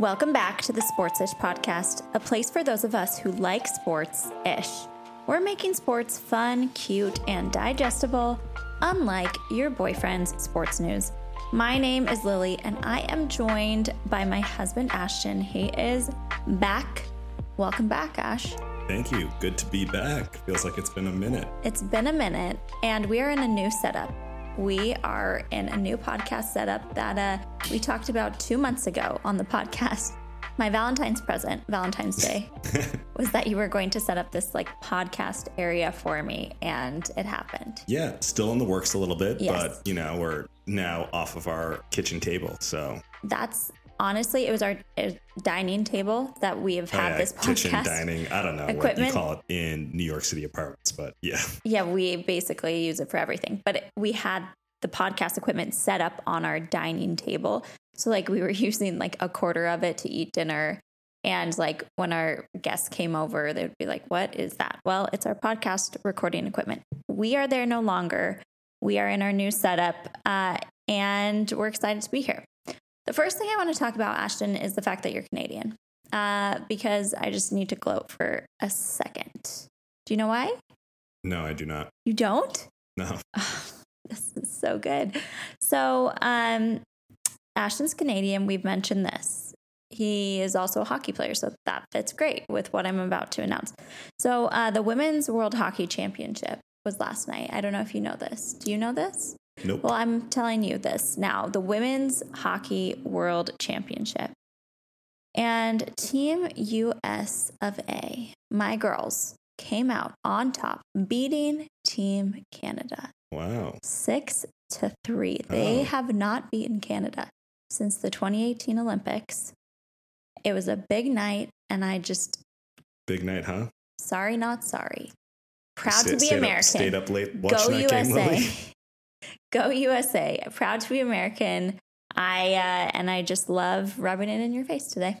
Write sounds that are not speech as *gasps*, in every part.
Welcome back to the Sports-ish podcast, a place for those of us who like sports-ish. We're making sports fun, cute, and digestible, unlike your boyfriend's sports news. My name is Lily, and I am joined by my husband Ashton. He is back. Welcome back, Ash. Thank you. Good to be back. Feels like it's been a minute. It's been a minute, and we are in a new setup. We are in a new podcast setup that uh, we talked about two months ago on the podcast. My Valentine's present, Valentine's Day, *laughs* was that you were going to set up this like podcast area for me, and it happened. Yeah, still in the works a little bit, Yes. but you know, we're now off of our kitchen table. So That's honestly, it was our uh, dining table that we have Oh, had yeah, this podcast. kitchen dining. I don't know what you call it in New York City apartments, but yeah. *laughs* Yeah, we basically use it for everything. But we had the podcast equipment set up on our dining table. So like we were *laughs* using like a quarter of it to eat dinner. And like when our guests came over, they'd be like, What is that? Well, it's our podcast recording equipment. We are there no longer. We are in our new setup uh, and we're excited to be here. The first thing I want to talk about, Ashton, is the fact that you're Canadian. Uh, because I just need to gloat for a second. Do you know why? No, I do not. You don't? No. *laughs* this is so good. So, um, Ashton's Canadian. We've mentioned this. He is also a hockey player, so that fits great with what I'm about to announce. So, uh, the Women's World Hockey Championship was last night. I don't know if you know this. Do you know this? Nope. Well, I'm telling you this now. The Women's Hockey World Championship. And Team US of A, my girls, came out on top, beating Team Canada wow. six to three. They Oh. have not beaten Canada since the 2018 Olympics. It was a big night, and I just, Big night, huh? sorry, not sorry. Proud to be stayed American. Up, stayed up late Go watching that game, USA. *laughs* Go USA. Proud to be American. I uh, and I just love rubbing it in your face today.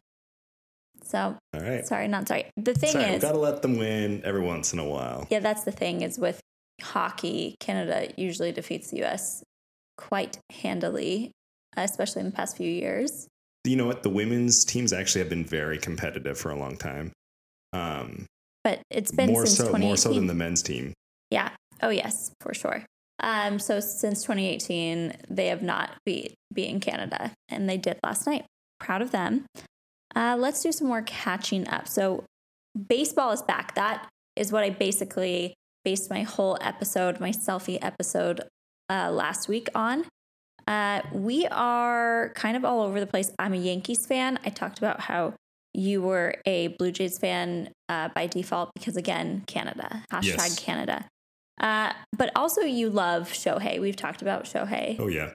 So All right. sorry, not sorry. The thing Sorry, is, gotta let them win every once in a while. yeah, that's the thing is with hockey, Canada usually defeats the US quite handily, especially in the past few years. You know what? The women's teams actually have been very competitive for a long time. Um, But it's been more since so, more so than the men's team. Yeah. Oh, yes, for sure. Um, so since 2018, they have not beat beaten Canada, and they did last night. Proud of them. Uh, let's do some more catching up. So baseball is back. That is what I basically based my whole episode, my selfie episode uh, last week on. Uh, we are kind of all over the place. I'm a Yankees fan. I talked about how you were a Blue Jays fan uh, by default because, again, Canada. Hashtag Yes. Canada. Uh, but also, you love Shohei. We've talked about Shohei. Oh yeah.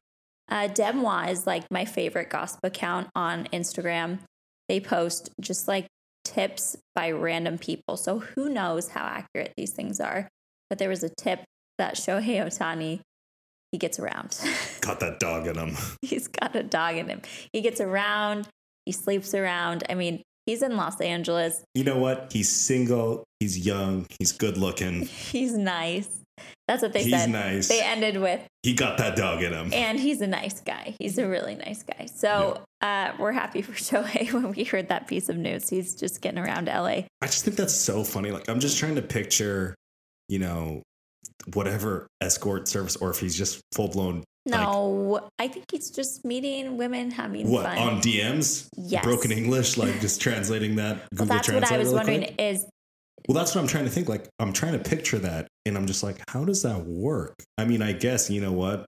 Uh, DeuxMoi is like my favorite gossip account on Instagram. They post just like tips by random people. So who knows how accurate these things are. But there was a tip that Shohei Ohtani, he gets around. *laughs* Got that dog in him. He's got a dog in him. He gets around, he sleeps around. I mean, he's in Los Angeles. You know what? He's single. He's young. He's good looking. *laughs* He's nice. That's what they said. He's said. nice. They ended with, He got that dog in him. and he's a nice guy. He's a really nice guy. So uh, we're happy for *laughs* Shohei when we heard that piece of news. He's just getting around LA. I just think that's so funny. Like I'm just trying to picture, you know, whatever escort service, or if he's just full blown. No, I think he's just meeting women having What fun. on DMs? Yes. Broken English, like just *laughs* translating that well, Google that's what Translate I was really wondering quick? is Well, that's what I'm trying to think. Like I'm trying to picture that, and I'm just like, how does that work? I mean, I guess you know what,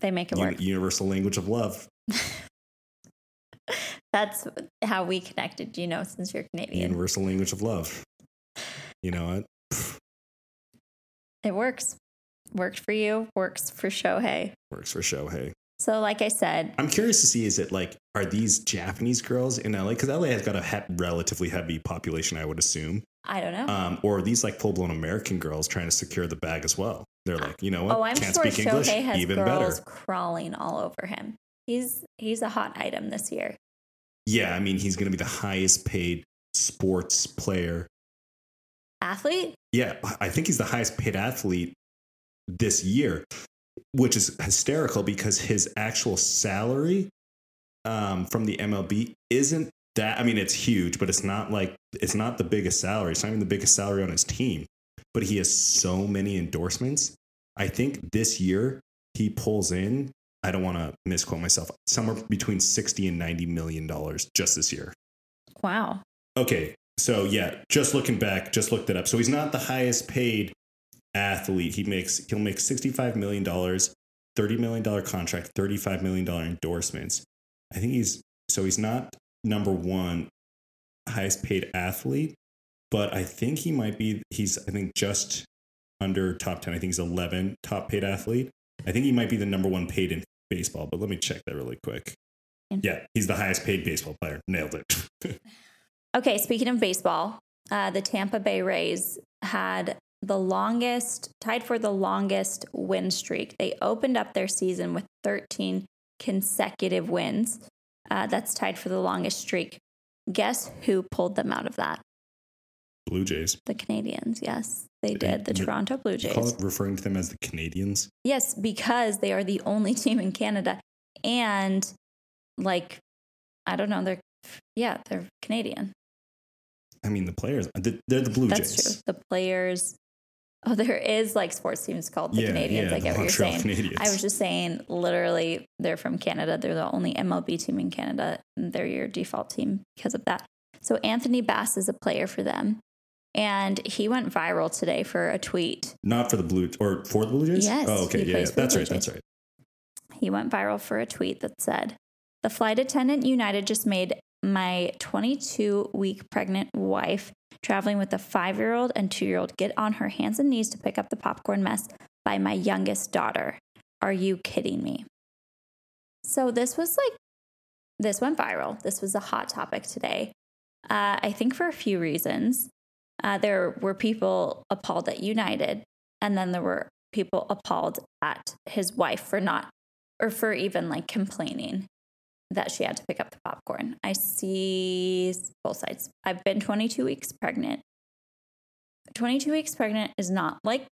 they make it U- work. universal language of love, *laughs* That's how we connected, you know, since you're Canadian. universal language of love. You know what? It works. Worked for you, works for Shohei. Works for Shohei. So, like I said, I'm curious to see is it like are these Japanese girls in LA because LA has got a he- relatively heavy population, I would assume, I don't know. um, or are these like full blown American girls trying to secure the bag as well? They're like, you know what? oh, I'm Can't sure speak English, Shohei has even girls better. crawling all over him. He's he's a hot item this year. Yeah, I mean, he's going to be the highest paid sports player. Athlete? Yeah, I think he's the highest paid athlete this year, which is hysterical because his actual salary um, from the MLB isn't that I mean, it's huge, but it's not like it's not the biggest salary. It's not even the biggest salary on his team. But he has so many endorsements. I think this year he pulls in. I don't want to misquote myself. Somewhere between sixty and ninety million dollars just this year. Wow. Okay, so yeah, just looking back, just looked it up. So he's not the highest paid athlete. He makes he'll make sixty five million dollars, thirty million dollar contract, thirty five million dollar endorsements. I think he's so he's not number one highest paid athlete, but I think he might be. He's I think just under top ten. I think he's eleven top paid athlete. I think he might be the number one paid in baseball. But let me check that really quick. Yeah, he's the highest paid baseball player. Nailed it. *laughs* Okay, speaking of baseball, uh, the Tampa Bay Rays had the longest, tied for the longest win streak. They opened up their season with 13 consecutive wins. Uh, that's tied for the longest streak. Guess who pulled them out of that? Blue Jays. The Canadians, yes, they did. The Toronto Blue Jays. it referring to them as the Canadians. Yes, because they are the only *laughs* team in Canada. And, like, I don't know, they're, yeah, they're Canadian. I mean, the players. They're the Blue That's Jays. true. The players. *laughs* Oh, there is like sports teams called the Yeah, Canadians. yeah, I get what you're saying. Canadiens. I was just saying, literally, they're from Canada. They're the only MLB team in Canada. And they're your default team because of that. So Anthony Bass is a player for them, and he went viral today for a tweet. Not for the Blue or for the Blue Jays. Yes, Oh, okay. Yeah, yeah. that's right. That's right. He went viral for a tweet that said, "The flight attendant United just made my 22 week pregnant wife traveling with a five year old and two year old get on her hands and knees to pick up the popcorn mess by my youngest daughter. Are you kidding me? So, this was like, this went viral. This was a hot topic today. Uh, I think for a few reasons. Uh, there were people appalled at United, and then there were people appalled at his wife for not, or for even like complaining that she had to pick up the popcorn. I see both sides. I've been 22 weeks pregnant. 22 weeks pregnant is not like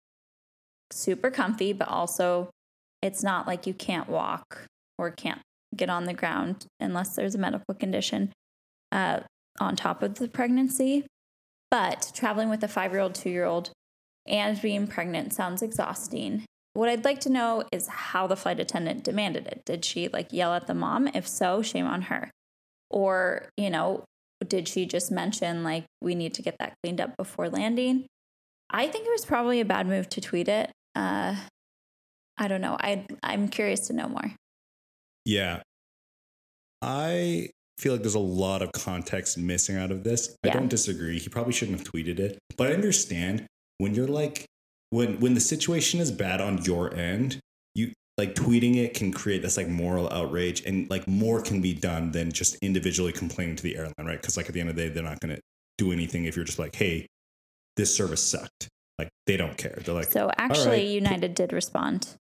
super comfy, but also it's not like you can't walk or can't get on the ground unless there's a medical condition uh, on top of the pregnancy. But traveling with a five year old, two year old, and being pregnant sounds exhausting. What I'd like to know is how the flight attendant demanded it. Did she like yell at the mom? If so, shame on her. Or, you know, did she just mention like we need to get that cleaned up before landing? I think it was probably a bad move to tweet it. Uh, I don't know. I I'm curious to know more. Yeah. I feel like there's a lot of context missing out of this. I don't disagree. He probably shouldn't have tweeted it. But I understand when you're like when when the situation is bad on your end, you like tweeting it can create this like moral outrage and like more can be done than just individually complaining to the airline, right? Because like at the end of the day, they're not gonna do anything if you're just like, hey, this service sucked. Like they don't care. They're like, So actually, right. United did respond.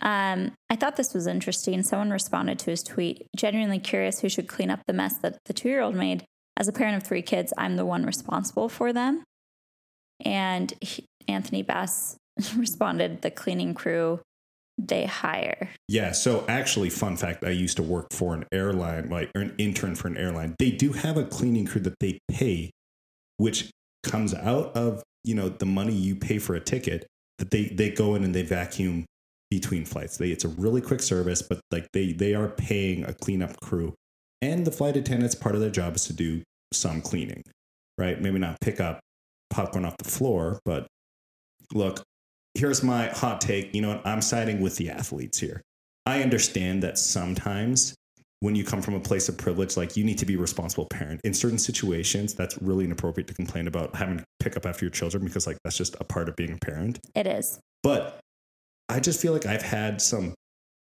Um, I thought this was interesting. Someone responded to his tweet, genuinely curious who should clean up the mess that the two year old made. As a parent of three kids, I'm the one responsible for them. And he, Anthony Bass *laughs* responded, the cleaning crew they hire. Yeah. So actually, fun fact: I used to work for an airline, like an intern for an airline. They do have a cleaning crew that they pay, which comes out of you know the money you pay for a ticket. That they they go in and they vacuum between flights. They it's a really quick service, but like they they are paying a cleanup crew, and the flight attendants part of their job is to do some cleaning, right? Maybe not pick up popcorn off the floor, but look, here's my hot take. You know what? I'm siding with the athletes here. I understand that sometimes when you come from a place of privilege, like you need to be a responsible parent. In certain situations, that's really inappropriate to complain about having to pick up after your children because, like, that's just a part of being a parent. It is. But I just feel like I've had some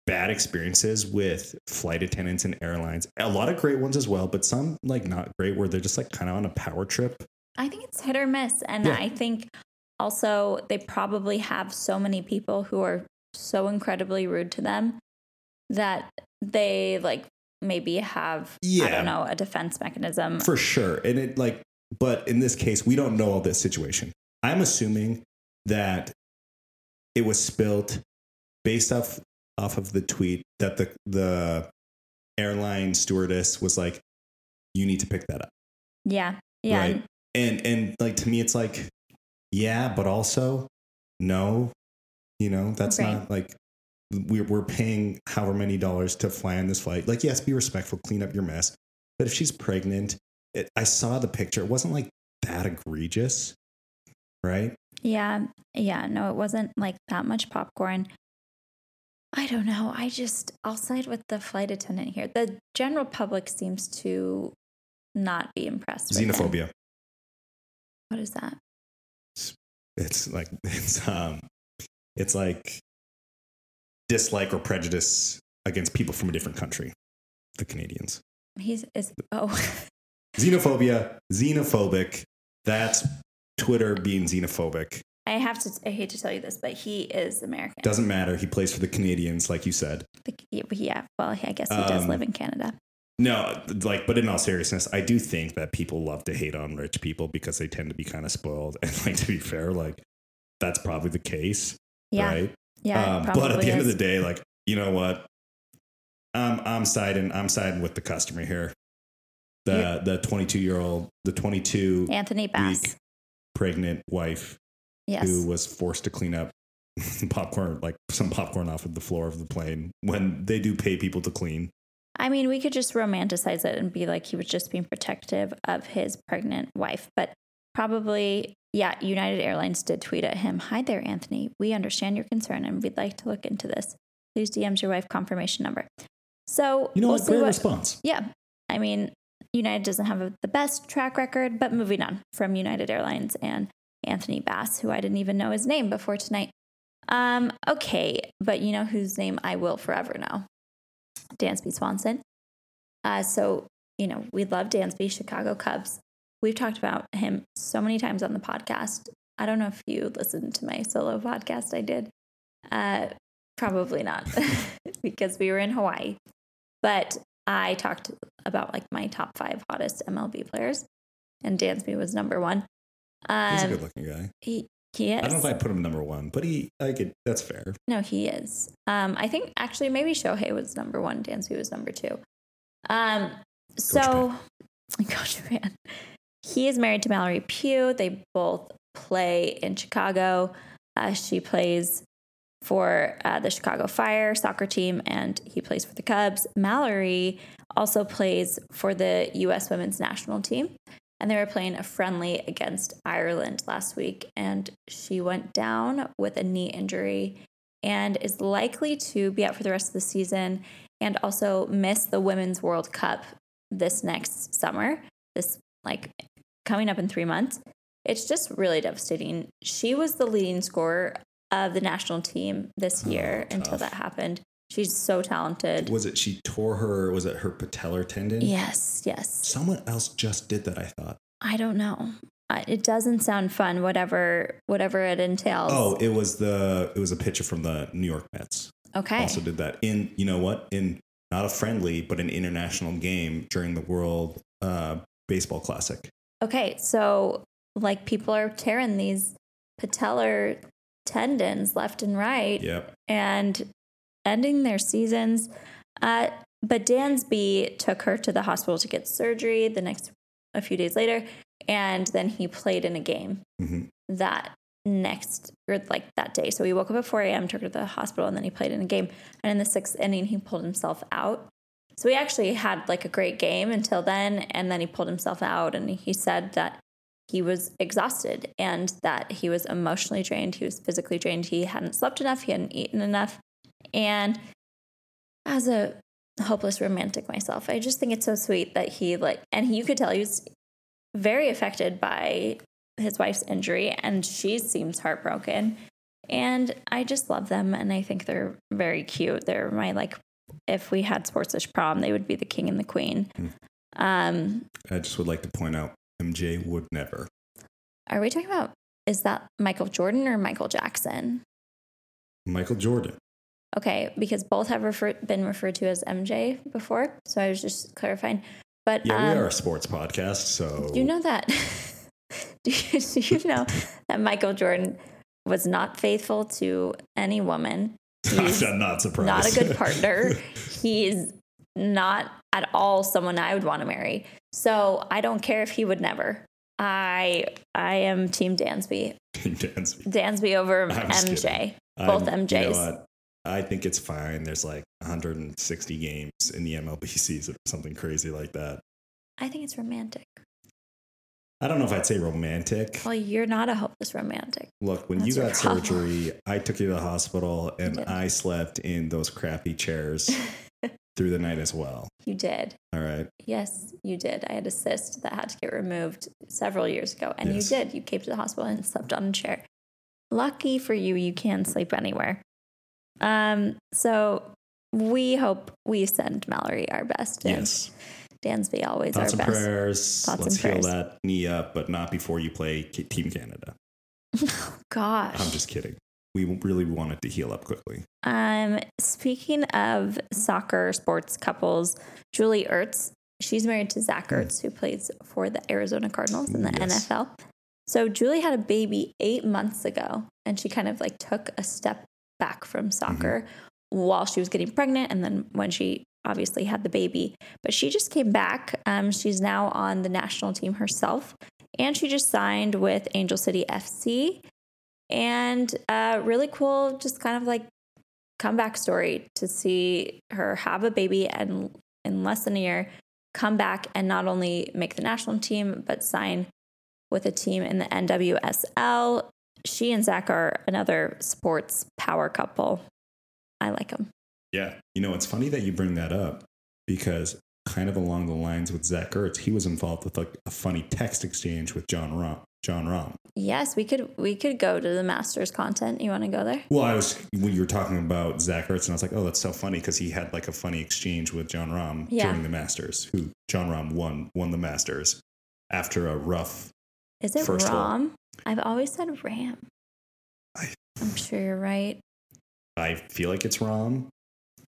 bad experiences with flight attendants and airlines. A lot of great ones as well, but some like not great where they're just like kind of on a power trip. I think it's hit or miss. And Yeah. I think also they probably have so many people who are so incredibly rude to them that they like maybe have, yeah. I don't know, a defense mechanism. For sure. And it like, but in this case, we don't know all this situation. I'm assuming that it was spilt based off off of the tweet that the the airline stewardess was like, you need to pick that up. Yeah. Yeah. Right. And and like to me, it's like, yeah, but also no. You know, that's Right. not like we're we're paying however many dollars to fly on this flight. Like, yes, be respectful, clean up your mess. But if she's pregnant, it, I saw the picture. It wasn't like that egregious, right? Yeah. Yeah. No, it wasn't like that much popcorn. I don't know. I just, I'll side with the flight attendant here. The general public seems to not be impressed. with. Xenophobia. What is that? It's like *laughs* it's um, it's like dislike or prejudice against people from a different country. The Canadians. He's, is, oh, *laughs* Xenophobia, xenophobic. That's Twitter being xenophobic. I have to, I hate to tell you this, but he is American. Doesn't matter. He plays for the Canadians, like you said. The- yeah. Well, I guess he does Um, live in Canada. No, like, but in all seriousness, I do think that people love to hate on rich people because they tend to be kind of spoiled. *laughs* And like to be fair, like that's probably the case, Yeah. right? Yeah. um, but at the end of the day, like you know what, I'm I'm siding I'm siding with the customer here. The the 22 year old, the 22 Anthony Bass. pregnant wife Yes. who was forced to clean up *laughs* popcorn, like some popcorn off of the floor of the plane when they do pay people to clean. I mean, we could just romanticize it and be like he was just being protective of his pregnant wife. But probably, yeah, United Airlines did tweet at him Hi there, Anthony. We understand your concern and we'd like to look into this. Please DMs your wife confirmation number. So, You know we'll what? Great what. response. Yeah. I mean, United doesn't have a, the best track record, but moving on from United Airlines and Anthony Bass, who I didn't even know his name before tonight. Um, okay, but you know whose name I will forever know? Dansby Swanson. Uh, so, you know, we love Dansby, Chicago Cubs. We've talked about him so many times on the podcast. I don't know if you listened to my solo podcast I did. Uh, probably not, *laughs* because we were in Hawaii. But I talked about like my top five hottest MLB players, and Dansby was number one. Um, He's a good looking guy. he, he is. I don't know if I put him number one, but he, I get that's fair. No, he is. Um, I think actually maybe Shohei was number one, Dansby was number two. Um, so, *laughs* Coach Japan. He is married to Mallory Pugh. They both play in Chicago. Uh, she plays for uh, the Chicago Fire soccer team, and he plays for the Cubs. Mallory also plays for the U.S. women's national team. And they were playing a friendly against Ireland last week, and she went down with a knee injury and is likely to be out for the rest of the season and also miss the Women's World Cup this next summer, this like coming up in three months. It's just really devastating. She was the leading scorer of the national team this oh, year until that happened. She's so talented. Was it she tore her? Was it her patellar tendon? Yes, yes. Someone else just did that. I thought. I don't know. It doesn't sound fun. Whatever, whatever it entails. Oh, it was the it was a pitcher from the New York Mets. okay. Also did that in you know what in not a friendly but an international game during the World uh, Baseball Classic. Okay, so like people are tearing these patellar tendons left and right Yep. and ending their seasons. Uh, but Dansby took her to the hospital to get surgery the next a few days later, and then he played in a game hmm that next or like that day. So he woke up at 4 a.m., took her to the hospital, and then he played in a game. And in the sixth inning, he pulled himself out. So he actually had like a great game until then, and then he pulled himself out, and he said that he was exhausted and that he was emotionally drained, he was physically drained, he hadn't slept enough, he hadn't eaten enough. And as a hopeless romantic myself, I just think it's so sweet that he like and he, you could tell he was very affected by his wife's injury and she seems heartbroken. And I just love them and I think they're very cute. They're my like if we had sportsish prom, they would be the king and the queen. Hmm. Um, I just would like to point out MJ would never. are we talking about is that Michael Jordan or Michael Jackson? Michael Jordan. Okay, because both have refer- been referred to as MJ before, so I was just clarifying. But Yeah, um, we are a sports podcast, so Do you know that? *laughs* do, you, do you know that Michael Jordan was not faithful to any woman? *laughs* He's I'm not surprised. not a good *laughs* partner. He's not at all someone I would want to marry. So I don't care if he would never. I I am Team Dansby. Team Dansby. Dansby over I'm MJ. Both I'm- You know MJs. I think it's fine. There's like 160 games in the MLB *laughs* season, something crazy like that. I think it's romantic. I don't know if I'd say romantic. Well, you're not a hopeless romantic. Look, when That's you got surgery, I took you to the hospital and. I slept in those crappy chairs *laughs* through the night as well. You did. All right. Yes, you did. I had a cyst that had to get removed several years ago, and Yes. you did. You came to the hospital and slept on a chair. Lucky for you, you can sleep anywhere. Um, so we hope we send Mallory our best. Yes. Dansby always Thoughts our and best. prayers. Thoughts Let's and heal prayers. that knee up, but not before you play K- Team Canada. *laughs* oh, Gosh. I'm just kidding. We really want it to heal up quickly. Um, speaking of soccer sports couples, Julie Ertz, she's married to Zach Ertz, who plays for the Arizona Cardinals in the Hmm. Yes. NFL. So Julie had a baby eight months ago, and she kind of like took a step back from soccer while she was getting pregnant, and then when she obviously had the baby. But she just came back. Um, she's now on the national team herself, and she just signed with Angel City FC. And uh, really cool, just kind of like comeback story to see her have a baby and in less than a year come back and not only make the national team but sign with a team in the NWSL. She and Zach are another sports power couple. I like them. Yeah. You know, it's funny that you bring that up because kind of along the lines with Zach Ertz, he was involved with like a funny text exchange with John Rahm. John Rahm. Yes, we could we could go to the Masters content. You want to go there? Well, I was when you were talking about Zach Ertz, and I was like, oh, that's so funny because he had like a funny exchange with John Rahm Yeah. during the Masters. Who John Rahm won won the Masters after a rough. Is it First. Rom? I've always said Ram. I- I'm sure you're right. I feel like it's Rom.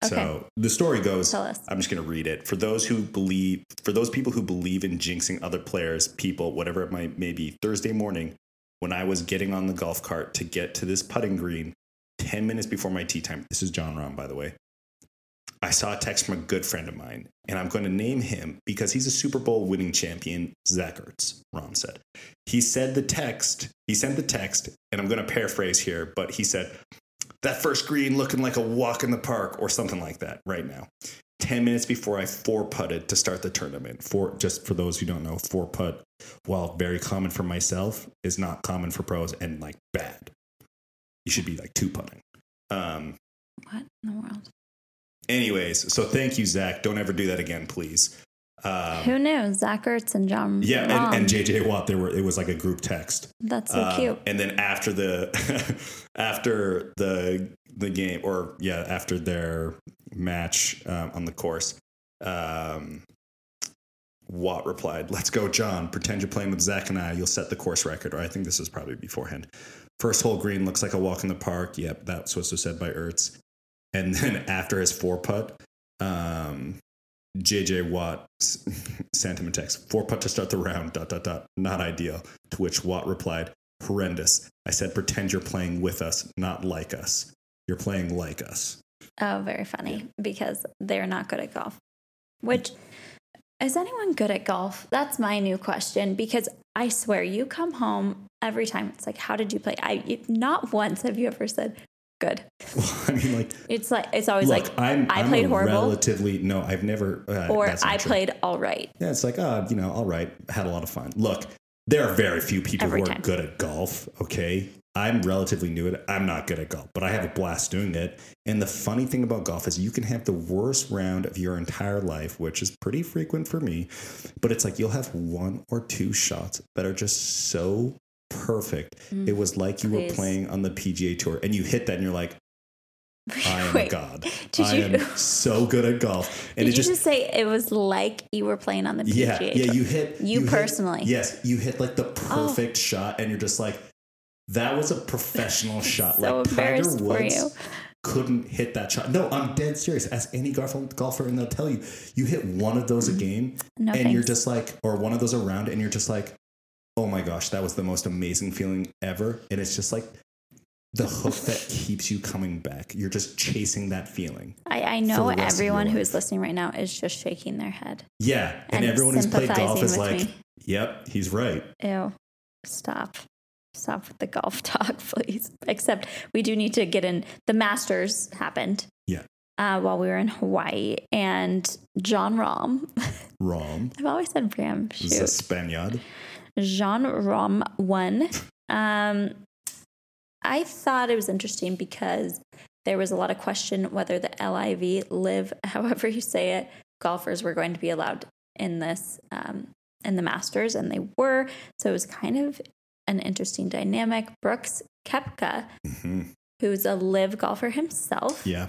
Okay. So the story goes. Tell us. I'm just going to read it. For those who believe, for those people who believe in jinxing other players, people, whatever it might may be, Thursday morning, when I was getting on the golf cart to get to this putting green, 10 minutes before my tee time, this is John Rahm, by the way, I saw a text from a good friend of mine, and I'm going to name him because he's a Super Bowl winning champion, Zach Ertz, said. He said the text, he sent the text, and I'm going to paraphrase here, but he said, that first green looking like a walk in the park or something like that right now. 10 minutes before I four putted to start the tournament. Four, just for those who don't know, four putt, while very common for myself, is not common for pros and like bad. You should be like two putting. Um, What in the world? Anyways, so thank you, Zach. Don't ever do that again, please. Um, Who knew? Zach Ertz and John. yeah, and, and JJ Watt, there were it was like a group text. That's so Um, cute. And then after the *laughs* after the the game, or yeah, after their match um, on the course, um, Watt replied, "Let's go, John. Pretend you're playing with Zach and I. You'll set the course record." Or I think this is probably beforehand. First hole green looks like a walk in the park. Yep, that's what was said by Ertz. And then after his four putt, um, JJ Watt sent him a text. Four putt to start the round. Dot dot dot. Not ideal. To which Watt replied, "Horrendous. I said pretend you're playing with us, not like us. You're playing like us." Oh, very funny because they're not good at golf. Which is anyone good at golf? That's my new question because I swear you come home every time. It's like, how did you play? I not once have you ever said good. Well, *laughs* I mean, like, It's like it's always look, like I'm I I'm played horrible Relatively, no, I've never. Uh, or I true. played all right. Yeah, it's like, uh, you know, all right, had a lot of fun. Look, there are very few people Every who are time. good at golf. Okay, I'm relatively new at it. I'm not good at golf, but I have a blast doing it. And the funny thing about golf is you can have the worst round of your entire life, which is pretty frequent for me. But it's like you'll have one or two shots that are just so perfect. it was like you were Mm, playing on the PGA Tour, and you hit that, and you're like, *laughs* I am a Wait, god. I you- am so good at golf. And Did you just just say it was like you were playing on the PGA yeah, yeah, you hit You hit- personally. Oh. yes, you hit like the perfect shot, and you're just like, that was a professional *laughs* shot. so like Tiger Woods you. couldn't hit that shot. No, I'm dead serious. Ask any golf, golfer, and they'll tell you, you hit one of those a game, No and you're just like, or one of those around, and you're just like, oh my gosh, that was the most amazing feeling ever. And it's just like the hook that *laughs* keeps you coming back. You're just chasing that feeling. I, I know the rest of your everyone who is listening right now is just shaking their head. Yeah, and, And everyone who's played golf is like, me. "Yep, he's right." Ew. Stop. Stop with the golf *laughs* talk, please. Except we do need to get in. The Masters happened Yeah, uh, while we were in Hawaii, and John Rahm. *laughs* Rom I've always said Ram. is a Spaniard. John Rahm won. Um, I thought it was interesting because there was a lot of question whether the LIV, live, *laughs* however you say it, golfers were going to be allowed in this um, in the Masters, and they were. So it was kind of an interesting dynamic. Brooks Koepka, hmm who's a live golfer himself, Yeah,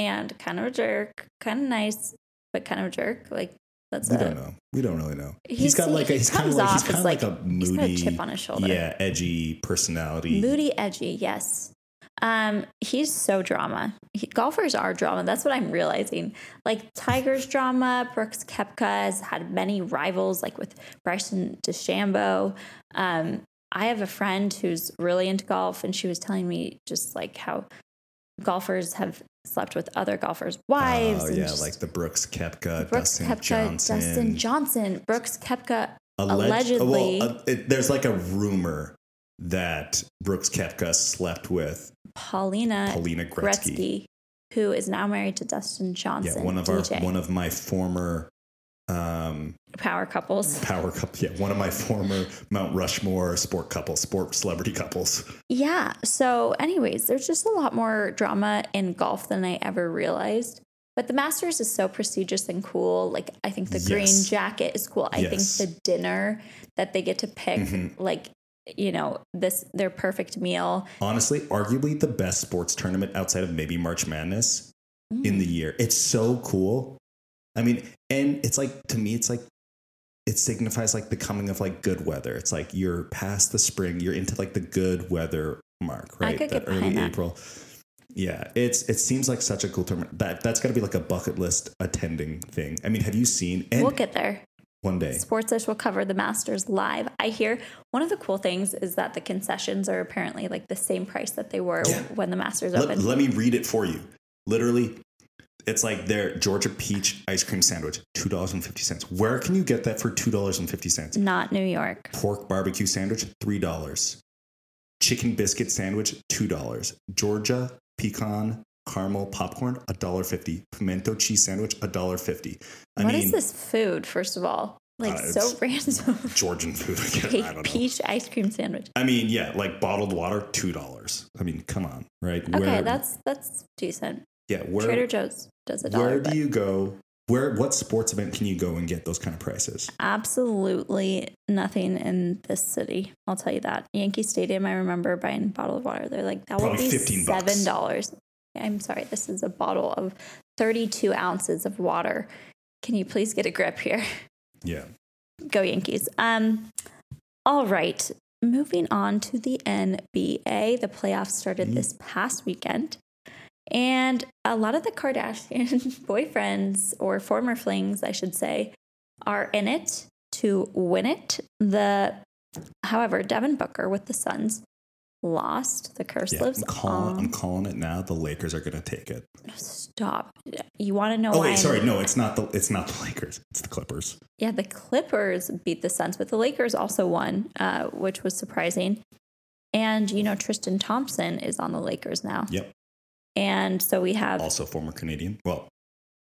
and kind of a jerk, kind of nice, but kind of a jerk. Like that's we a don't know. We don't really know. He's- he's got like a, he he's kind of like he's kind of like, like- a he's got a moody, chip on his shoulder. yeah, edgy personality. Moody, edgy, yes. Um, he's so drama. He, golfers are drama. That's what I'm realizing. Like Tiger's drama. Brooks Koepka has had many rivals, like with Bryson DeChambeau. Um, I have a friend who's really into golf, and she was telling me just like how golfers have slept with other golfers' wives. Oh and yeah, like the Brooks Koepka, Brooks Dustin Koepka, Johnson. Dustin Johnson, Brooks Koepka. Alleg- allegedly- well, uh, it, there's like a rumor that Brooks Koepka slept with Paulina, Paulina Gretzky. Gretzky, who is now married to Dustin Johnson. Yeah, one of DJ. our one of my former um power couples. power couple. Yeah, one of my former Mount Rushmore sport couples, sport celebrity couples. Yeah. So, anyways, there's just a lot more drama in golf than I ever realized. But the Masters is so prestigious and cool. Like, I think the green jacket is cool. I Yes. think the dinner that they get to pick, Mhm. like, you know, this their perfect meal. Honestly, arguably the best sports tournament outside of maybe March Madness in the year. It's so cool. I mean, and it's like to me, it's like it signifies like the coming of like good weather. It's like you're past the spring, you're into like the good weather mark, right? That early that. April. Yeah, it's it seems like such a cool term. That that's got to be like a bucket list attending thing. I mean, have you seen? And we'll get there. one day. Sportsish will cover the Masters live. I hear one of the cool things is that the concessions are apparently like the same price that they were Yeah. when the Masters Let, opened. let me read it for you. Literally, it's like their Georgia peach ice cream sandwich, two dollars and fifty cents. Where can you get that for two dollars and fifty cents? Not New York. Pork barbecue sandwich, three dollars. Chicken biscuit sandwich, two dollars. Georgia pecan caramel popcorn, a dollar fifty. Pimento cheese sandwich, a dollar fifty. I What is mean, this food, first of all? Like Uh, so random. *laughs* Georgian food. Again. I don't know. peach ice cream sandwich. I mean, yeah, like bottled water, two dollars. I mean, come on, right? Okay, that's that's decent. yeah. Where Trader Joe's does a dollar. where but do you go? Where what sports event can you go and get those kind of prices? absolutely nothing in this city. I'll tell you that. Yankee Stadium, I remember buying a bottle of water. They're like, that will Probably be 15 seven dollars. I'm sorry, this is a bottle of 32 ounces of water. Can you please get a grip here? *laughs* Yeah. Go Yankees. Um, all right. Moving on to the NBA. The playoffs started Mm. this past weekend. And a lot of the Kardashian *laughs* boyfriends, or former flings, I should say, are in it to win it. The however, Devin Booker with the Suns lost. The curse Yeah. lives I'm calling, I'm calling it now. The Lakers are going to take it. Stop. You want to know Oh why? wait, I'm- sorry. No, it's not the it's not the Lakers. It's the Clippers. Yeah, the Clippers beat the Suns, but the Lakers also won, uh, which was surprising. And you know, Tristan Thompson is on the Lakers now, Yep. And so we have. Also former Canadian. Well,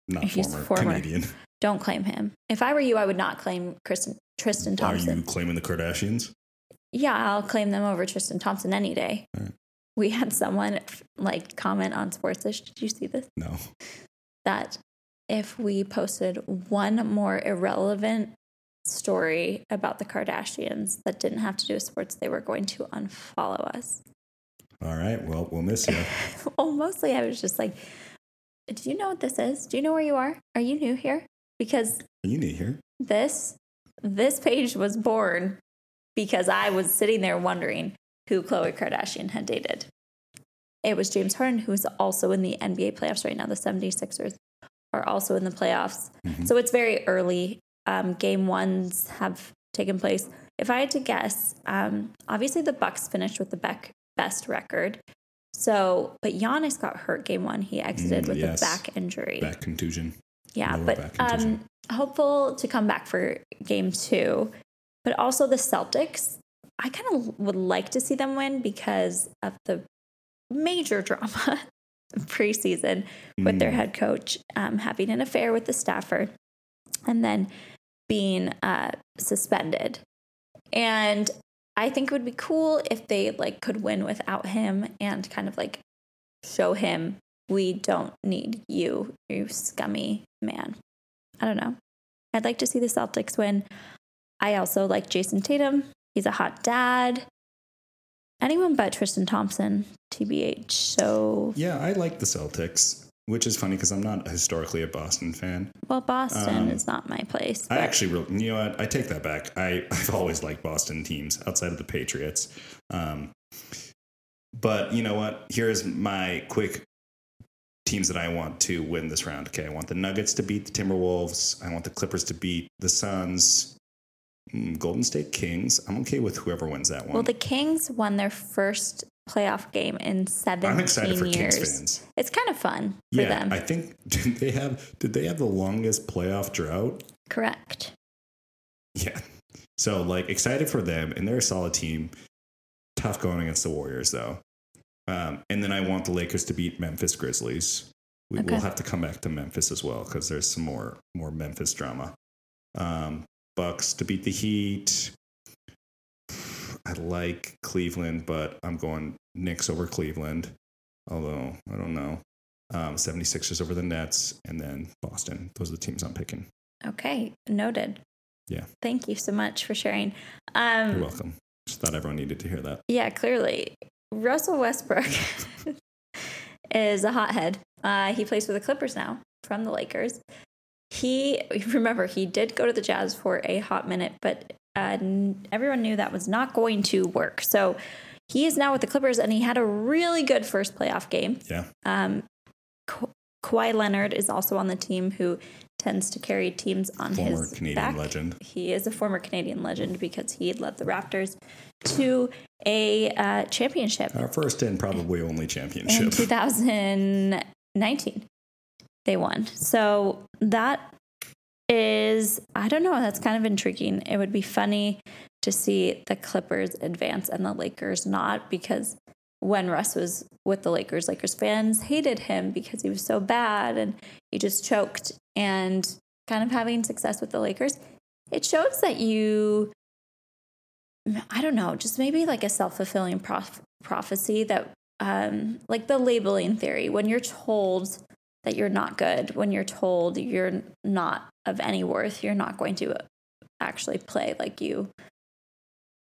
not He's former, former. Canadian. Don't claim him. If I were you, I would not claim Tristan, Tristan Are Thompson. you claiming the Kardashians? Yeah, I'll claim them over Tristan Thompson any day. Right. We had someone like comment on Sportsish. Did you see this? No. That if we posted one more irrelevant story about the Kardashians that didn't have to do with sports, they were going to unfollow us. All right. Well, we'll miss you. *laughs* well, mostly I was just like, do you know what this is? Do you know where you are? Are you new here? Because are you new here. this this page was born because I was sitting there wondering who Khloe Kardashian had dated. It was James Harden, who is also in the NBA playoffs right now. The 76ers are also in the playoffs. Mhm. So it's very early. Um, game ones have taken place. If I had to guess, um, obviously the Bucks finished with the bec- best record. So, but Giannis got hurt game one. He exited Mm, with yes. a back injury. Back contusion. Yeah, Lower but back um, hopeful to come back for game two. But also the Celtics, I kind of would like to see them win because of the major *laughs* drama preseason with their Mm. head coach um, having an affair with the staffer and then being uh, suspended. And I think it would be cool if they like could win without him and kind of like show him we don't need you, you scummy man. I don't know. I'd like to see the Celtics win. I also like Jayson Tatum. He's a hot dad. Anyone but Tristan Thompson, TBH. So, Yeah, I like the Celtics, which is funny because I'm not historically a Boston fan. well, Boston Um, is not my place. I actually, really, you know what? I take that back. I, *laughs* I've always liked Boston teams outside of the Patriots. Um, but you know what? Here's my quick teams that I want to win this round. Okay, I want the Nuggets to beat the Timberwolves. I want the Clippers to beat the Suns. Mm, Golden State Kings. I'm okay with whoever wins that one. Well, the Kings won their first playoff game in 17 I'm excited for years. Kings fans. It's kind of fun for Yeah, them. I think *laughs* did they have did they have the longest playoff drought? Correct. Yeah. So like excited for them, and they're a solid team. Tough going against the Warriors though. Um, and then I want the Lakers to beat Memphis Grizzlies. We Okay. will have to come back to Memphis as well because there's some more more Memphis drama. Um, Bucks to beat the Heat. I like Cleveland, but I'm going Knicks over Cleveland. Although I don't know. Um, 76ers over the Nets, and then Boston. Those are the teams I'm picking. Okay. Noted. Yeah. Thank you so much for sharing. You're Um, welcome. Just thought everyone needed to hear that. yeah, clearly. Russell Westbrook *laughs* is a hothead. Uh, he plays for the Clippers now from the Lakers. He, *laughs* remember, he did go to the Jazz for a hot minute, but n- everyone knew that was not going to work. So he is now with the Clippers, and he had a really good first playoff game. Yeah. Um, Ka- Kawhi Leonard is also on the team who tends to carry teams on Former his Canadian back. legend. He is a former Canadian legend because he led the Raptors to a uh, championship Our first and probably only championship in championship. *laughs* 2019. They won. So that is, I don't know, that's kind of intriguing. It would be funny to see the Clippers advance and the Lakers not because when Russ was with the Lakers, Lakers fans hated him because he was so bad and he just choked. And kind of having success with the Lakers, it shows that you, I don't know, just maybe like a self fulfilling prof- prophecy that, um, like the labeling theory, when you're told that you're not good, when you're told you're not of any worth, you're not going to actually play like you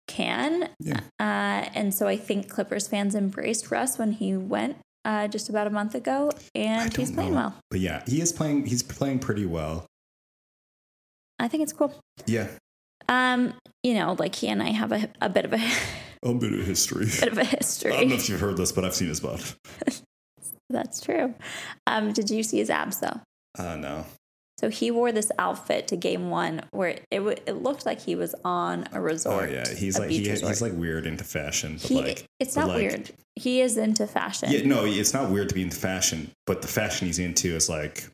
can. Yeah. Uh, and so I think Clippers fans embraced Russ when he went uh, just about a month ago, and he's playing know. well. But yeah, he is playing. He's playing pretty well. I think it's cool. Yeah, Um, you know, like he and I have a, a bit of a a bit of history. *laughs* bit of a history. I don't know if you've heard this, but I've seen his butt. *laughs* That's true. Um, did you see his abs though? Uh, no. So he wore this outfit to game one where it w- it looked like he was on a resort. Oh resort. yeah, he's like he, he's like weird into fashion, but He, like it's not like- weird. He is into fashion. Yeah, no, it's not weird to be into fashion, but the fashion he's into is like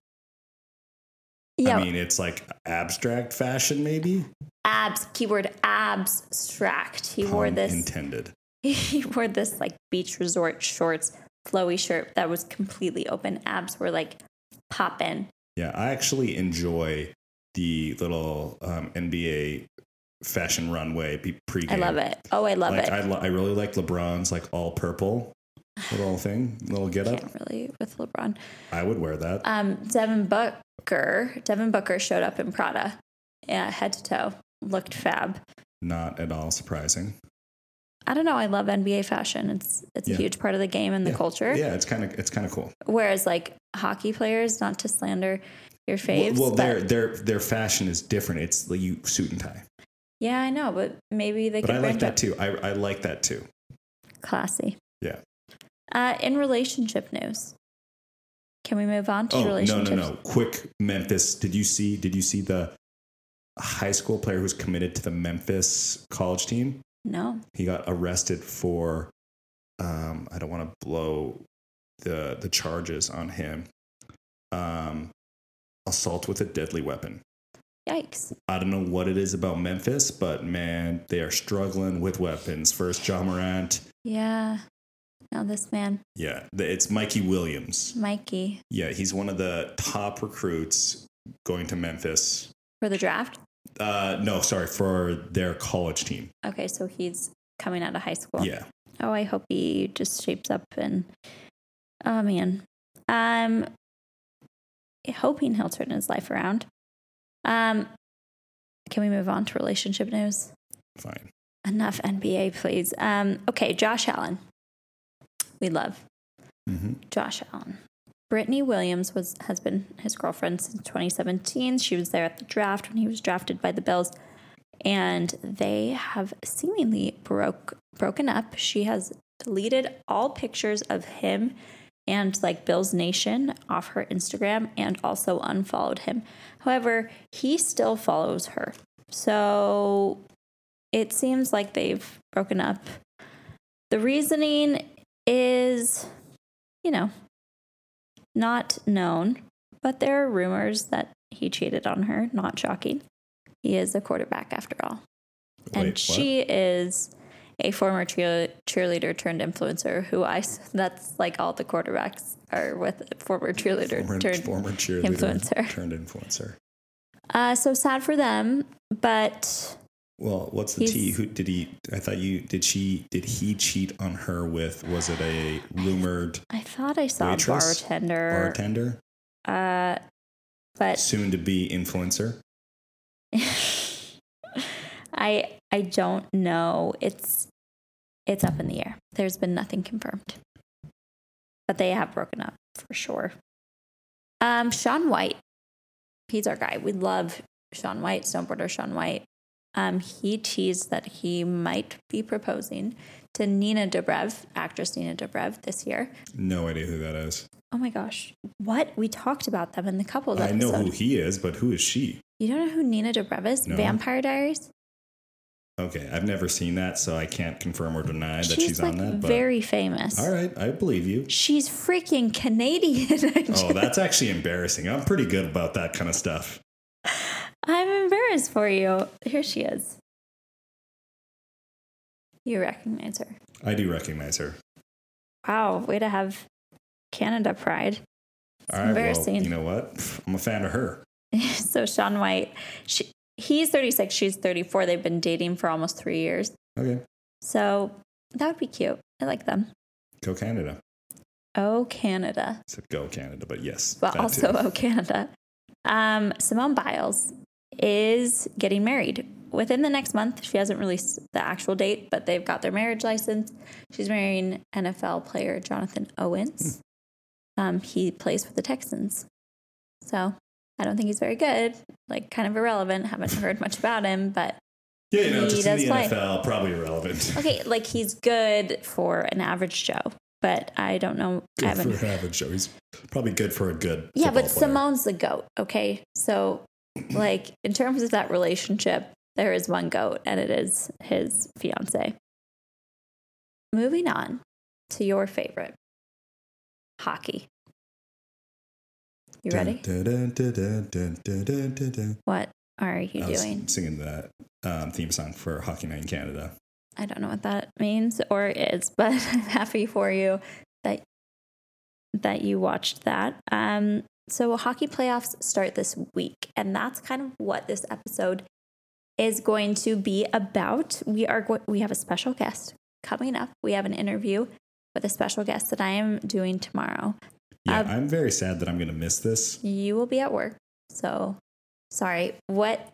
Yeah, I mean, it's like abstract fashion, maybe. abs. Keyword abstract. He wore this. intended. *laughs* he wore this like beach resort shorts, flowy shirt that was completely open. Abs were like popping. Yeah, I actually enjoy the little um, NBA fashion runway pregame. I love it. Oh, I love like it. I, lo- I really like LeBron's like all purple little thing, little *sighs* get up. Can't really with LeBron. I would wear that. Um, Devin Booker. Devin Booker showed up in Prada, yeah, head to toe. Looked fab. Not at all surprising. I don't know. I love NBA fashion. It's it's Yeah. a huge part of the game and the Yeah. culture. Yeah, it's kind of it's kind of cool. Whereas like hockey players, not to slander your faves, well, well their their their fashion is different. It's like you suit and tie. yeah, I know, but maybe they But I like that too. I I like that too. Classy. Yeah. Uh, in relationship news, can we move on to relationship? Oh no relationships? no no! Quick Memphis. Did you see? Did you see the high school player who's committed to the Memphis college team? No. He got arrested for um, I don't want to blow the the charges on him. Um, assault with a deadly weapon. Yikes. I don't know what it is about Memphis, but man, they are struggling with weapons. First, Ja Morant. Yeah. Now this man, Yeah, it's Mikey Williams. Mikey, Yeah, he's one of the top recruits going to Memphis. for the draft. Uh, no, sorry, for their college team. Okay, so he's coming out of high school. Yeah. Oh, I hope he just shapes up and oh man. Um hoping he'll turn his life around. Um can we move on to relationship news? Fine. Enough NBA, please. Um, okay, Josh Allen. We love hmm Josh Allen. Brittany Williams was has been his girlfriend since 2017. She was there at the draft when he was drafted by the Bills, and they have seemingly broke broken up. She has deleted all pictures of him and like Bills Nation off her Instagram and also unfollowed him. However, he still follows her. So it seems like they've broken up. The reasoning is, you know, not known, but there are rumors that he cheated on her. Not shocking. He is a quarterback after all. and Wait, what? she is a former cheer- cheerleader turned influencer who I that's like all the quarterbacks are with former cheerleader former, turned former cheerleader influencer. turned influencer. Uh, so sad for them, but Well, what's the He's- tea? Who did he? I thought you did. She did he cheat on her with? Was it a rumored I thought I saw Waitress? bartender. bartender, Uh, but soon to be influencer? *laughs* I I don't know. It's it's up in the air. There's been nothing confirmed. But they have broken up for sure. Um Shaun White. He's our guy. We love Shaun White, snowboarder Shaun White. Um, he teased that he might be proposing to Nina Dobrev, actress Nina Dobrev, this year. No idea who that is. Oh my gosh. What? We talked about them in the couples I know who he is, but who is she? You don't know who Nina Dobrev is? No. Vampire Diaries? Okay, I've never seen that, so I can't confirm or deny that she's she's like on that. But very famous. all right, I believe you. She's freaking Canadian. *laughs* Oh, that's actually embarrassing. I'm pretty good about that kind of stuff. *laughs* I'm embarrassed for you. Here she is. You recognize her. I do recognize her. Wow, way to have Canada pride. It's All right, well, embarrassing. you know what? I'm a fan of her. *laughs* so Shaun White, she, he's 36, she's 34. They've been dating for almost three years. Okay, So that would be cute. I like them. go Canada. Oh, Canada. I said go Canada, but yes, but also too. oh Canada. Um, Simone Biles is getting married within the next month. She hasn't released the actual date, but they've got their marriage license. She's marrying NFL player Jonathan Owens. Um, he plays for the Texans, so I don't think he's very good. Like, kind of irrelevant. Haven't heard much about him, but yeah, you know, he just in the play. NFL, probably irrelevant. *laughs* okay, like he's good for an average Joe. But I don't know. I Good haven't for an average Joe. He's probably good for a good. Yeah, but player. Simone's the goat. Okay, so like in terms of that relationship, there is one goat and it is his fiance. Moving on to your favorite hockey. You ready? Dun, dun, dun, what are you doing? Singing that um, theme song for Hockey Night in Canada. I don't know what that means or is, but *laughs* I'm happy for you that that you watched that. Um, so hockey playoffs start this week, and that's kind of what this episode is going to be about. We are go- we have a special guest coming up. We have an interview with a special guest that I am doing tomorrow. Yeah, Um, I'm very sad that I'm going to miss this. You will be at work, so sorry. What?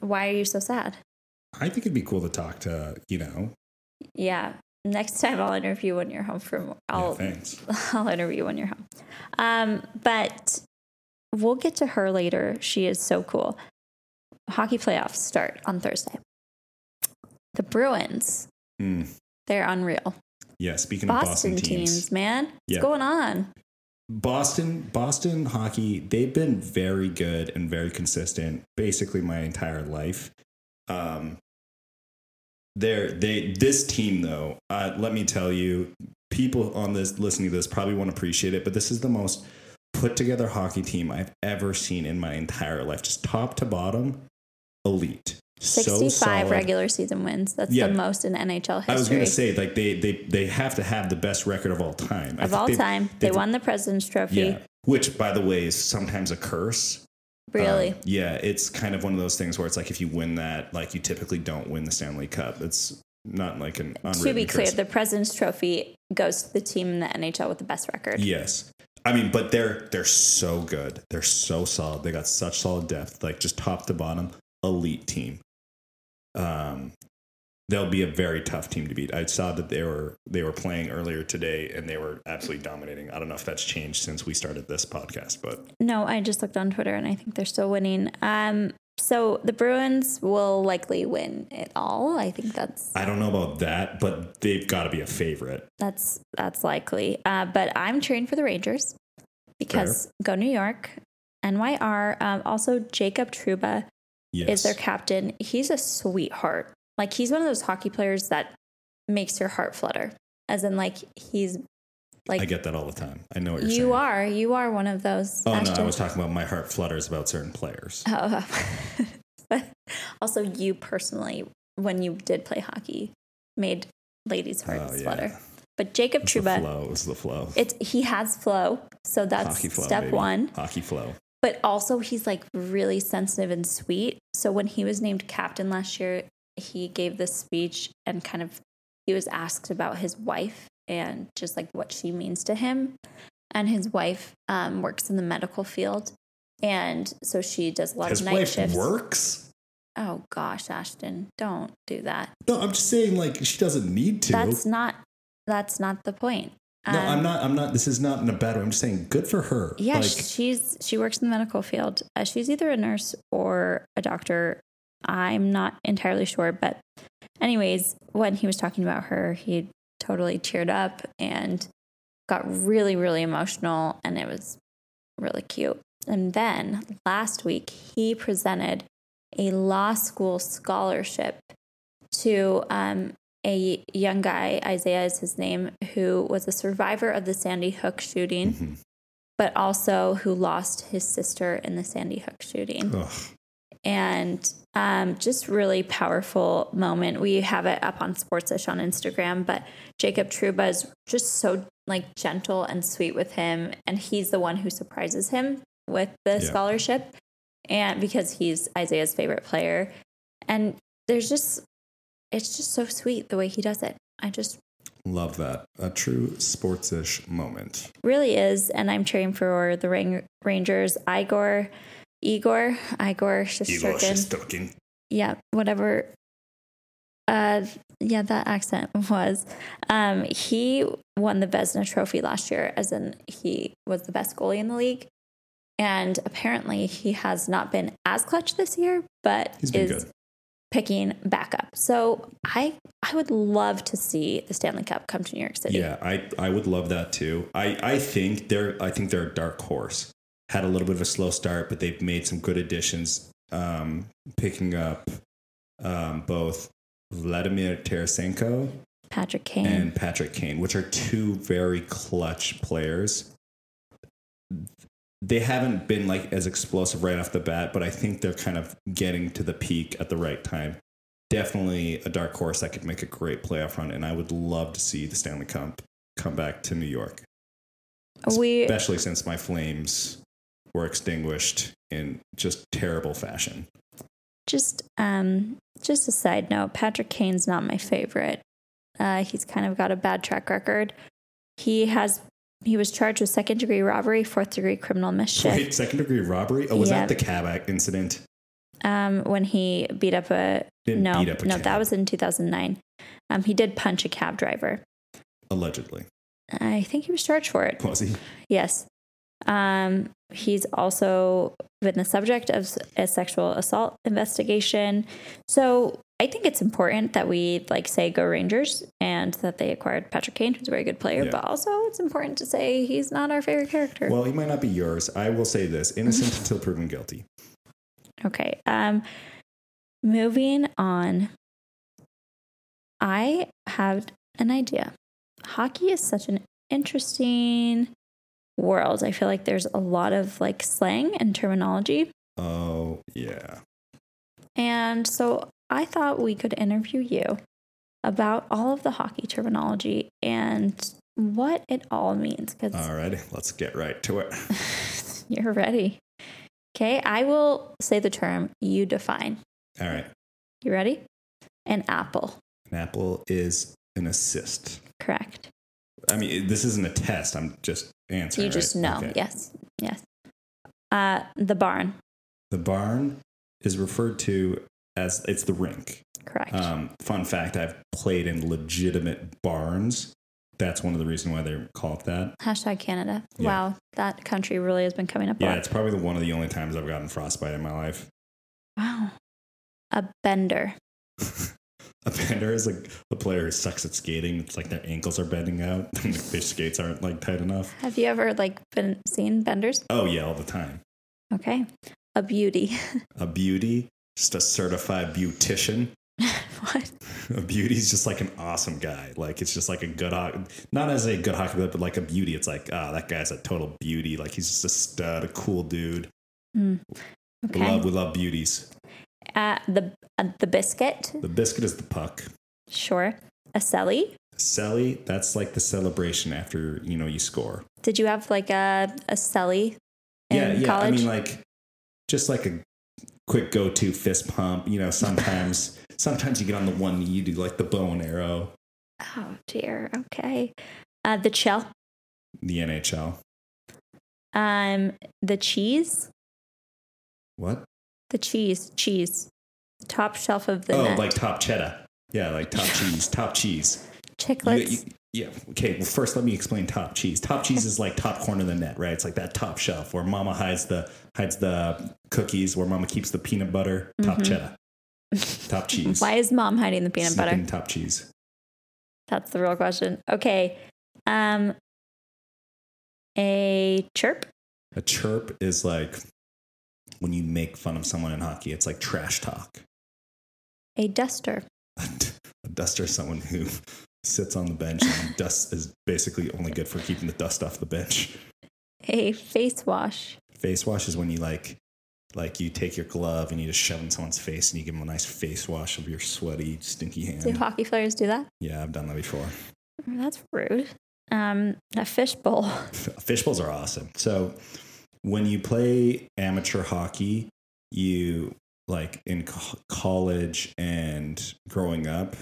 Why are you so sad? I think it'd be cool to talk to, you know, Yeah. Next time I'll interview when you're home from yeah, I'll thanks. *laughs* I'll interview when you're home. Um, but we'll get to her later. She is so cool. Hockey playoffs start on Thursday. The Bruins, Mm, they're unreal. yeah, speaking Boston, of Boston teams, teams, man. What's Yeah. going on? Boston, Boston hockey, they've been very good and very consistent basically my entire life. Um, they're, they, this team though, uh, let me tell you, people on this listening to this probably won't appreciate it, but this is the most put together hockey team I've ever seen in my entire life. Just top to bottom, elite. 65 solid. regular season wins. That's Yeah. the most in NHL history. I was going to say like they they they have to have the best record of all time. I of think all they've- time. They won the President's Trophy. Yeah, which by the way is sometimes a curse. Really? Um, yeah, it's kind of one of those things where it's like if you win that, like you typically don't win the Stanley Cup. It's not like an to be clear, the President's Trophy goes to the team in the NHL with the best record. Yes. I mean, but they're they're so good. They're so solid. They got such solid depth, like just top to bottom, elite team. Um, they'll be a very tough team to beat. I saw that they were they were playing earlier today, and they were absolutely dominating. I don't know if that's changed since we started this podcast, but No, I just looked on Twitter and I think they're still winning. Um, so the Bruins will likely win it all. I think that's I don't know about that. But they've got to be a favorite. that's that's likely. Uh, but I'm cheering for the Rangers because go New York. NYR. Um, also, Jacob Trouba Yes, is their captain. He's a sweetheart. Like he's one of those hockey players that makes your heart flutter. As in, like he's like I get that all the time. I know what you're saying. you saying. are. You are one of those. Oh no, I was talking about my heart flutters about certain players. *laughs* Oh, oh. *laughs* but also you personally, when you did play hockey, made ladies' oh, hearts Oh, yeah. flutter. But Jacob It's the flow. It's the flow. it's he has flow, so that's flow. step baby. one. Hockey flow. But also he's like really sensitive and sweet. So when he was named captain last year, he gave this speech and kind of he was asked about his wife and just like what she means to him. And his wife um, works in the medical field. And so she does a lot His of night wife shifts. works. Oh gosh, Ashton, don't do that. No, I'm just saying, like she doesn't need to. That's not that's not the point. no, Um, I'm not. I'm not. This is not in a bad way. I'm just saying, good for her. Yeah, like, she's she works in the medical field. Uh, she's either a nurse or a doctor. I'm not entirely sure, but anyways, when he was talking about her, he totally teared up and got really really emotional and it was really cute. And then last week he presented a law school scholarship to um, a young guy, Isaiah is his name, who was a survivor of the Sandy Hook shooting, Mhm. but also who lost his sister in the Sandy Hook shooting. ugh. And um, just really powerful moment. We have it up on Sportsish on Instagram, but Jacob Trouba is just so like gentle and sweet with him, and he's the one who surprises him with the Yeah. scholarship, and because he's Isaiah's favorite player, and there's just it's just so sweet the way he does it. I just Love that. A true sportsish moment. really is, and I'm cheering for the Rangers. Igor, Igor, Igor Shesterkin. Shesterkin. yeah, whatever. Uh, yeah, that accent *laughs* was. Um, he won the Vezina Trophy last year, as in he was the best goalie in the league. And apparently, he has not been as clutch this year, but is good. picking back up. So I I would love to see the Stanley Cup come to New York City. Yeah, I I would love that too. I I think they're I think they're a dark horse. Had a little bit of a slow start, but they've made some good additions. Um, picking up um, both Vladimir Tarasenko Patrick Kane. and Patrick Kane, which are two very clutch players. They haven't been like as explosive right off the bat, but I think they're kind of getting to the peak at the right time. Definitely a dark horse that could make a great playoff run, and I would love to see the Stanley Cup come back to New York, we especially since my Flames were extinguished in just terrible fashion. Just um just a side note, Patrick Kane's not my favorite. Uh, he's kind of got a bad track record. He has he was charged with second degree robbery, fourth degree criminal mischief. Wait, second degree robbery? Oh, was Yeah. that the cab incident? Um, when he beat up a Didn't no beat up a no cab, that was in two thousand nine. Um, he did punch a cab driver. allegedly. I think he was charged for it. Was he? Yes. Um, he's also been the subject of a sexual assault investigation. So I think it's important that we like say go Rangers and that they acquired Patrick Kane, who's a very good player, Yeah. but also it's important to say he's not our favorite character. Well, he might not be yours. I will say this innocent *laughs* until proven guilty. okay. Um moving on. I have an idea. hockey is such an interesting world. I feel like there's a lot of like slang and terminology. Oh, yeah. And so I thought we could interview you about all of the hockey terminology and what it all means because All right, let's get right to it. *laughs* you're ready. Okay, I will say the term, you define. All right. You ready? An apple. An apple is an assist. Correct. I mean, this isn't a test. I'm just answering. you just right? know. Okay. Yes. Yes. Uh, the barn. The barn is referred to as it's the rink. Correct. Um, fun fact: I've played in legitimate barns. That's one of the reasons why they're called that. Hashtag Canada. Yeah. Wow, that country really has been coming up Yeah, it's probably the one of the only times I've gotten frostbite in my life. Wow. A bender. *laughs* A bender is like the player who sucks at skating. It's like their ankles are bending out *laughs* and their skates aren't like tight enough. Have you ever like been seen benders? Oh yeah, all the time. Okay. A beauty. *laughs* A beauty, just a certified beautician. *laughs* what? A beauty's just like an awesome guy. Like it's just like a good, not as a good hockey player, but like a beauty. It's like, ah, that guy's a total beauty. Like he's just a stud, a cool dude. We Okay. love, we love beauties. Uh, the uh, the biscuit. The biscuit is the puck. Sure. A celly. Celly, that's like the celebration after you know you score. Did you have like a a celly yeah, yeah. college? I mean, like just like a quick go-to fist pump. You know, sometimes *laughs* sometimes you get on the one you do like the bow and arrow. oh dear. Okay. Uh, the shell. The NHL. Um, the cheese. What? The cheese. Cheese. Top shelf of the oh, net. like top cheddar. Yeah, like top cheese. Top cheese. You- you- yeah. Okay. Well, first, let me explain top cheese. Top cheese is like top corner of the net, right? It's like that top shelf where Mama hides the hides the cookies, where Mama keeps the peanut butter. Top cheddar. Top *laughs* cheese. Mm-hmm. Why is mom hiding the peanut butter? Snipping Top cheese. That's the real question. Okay. Um, a chirp. A chirp is like when you make fun of someone in hockey. It's like trash talk. A duster. A duster is someone who *laughs* sits on the bench and *laughs* dust is basically only good for keeping the dust off the bench. A face wash. Face wash is when you like like you take your glove and you just shove it in someone's face and you give them a nice face wash of your sweaty, stinky hands. Do hockey players do that? Yeah, I've done that before. That's rude. Um, a fishbowl. *laughs* Fish bowls are awesome. So when you play amateur hockey, you like in co- college and growing up,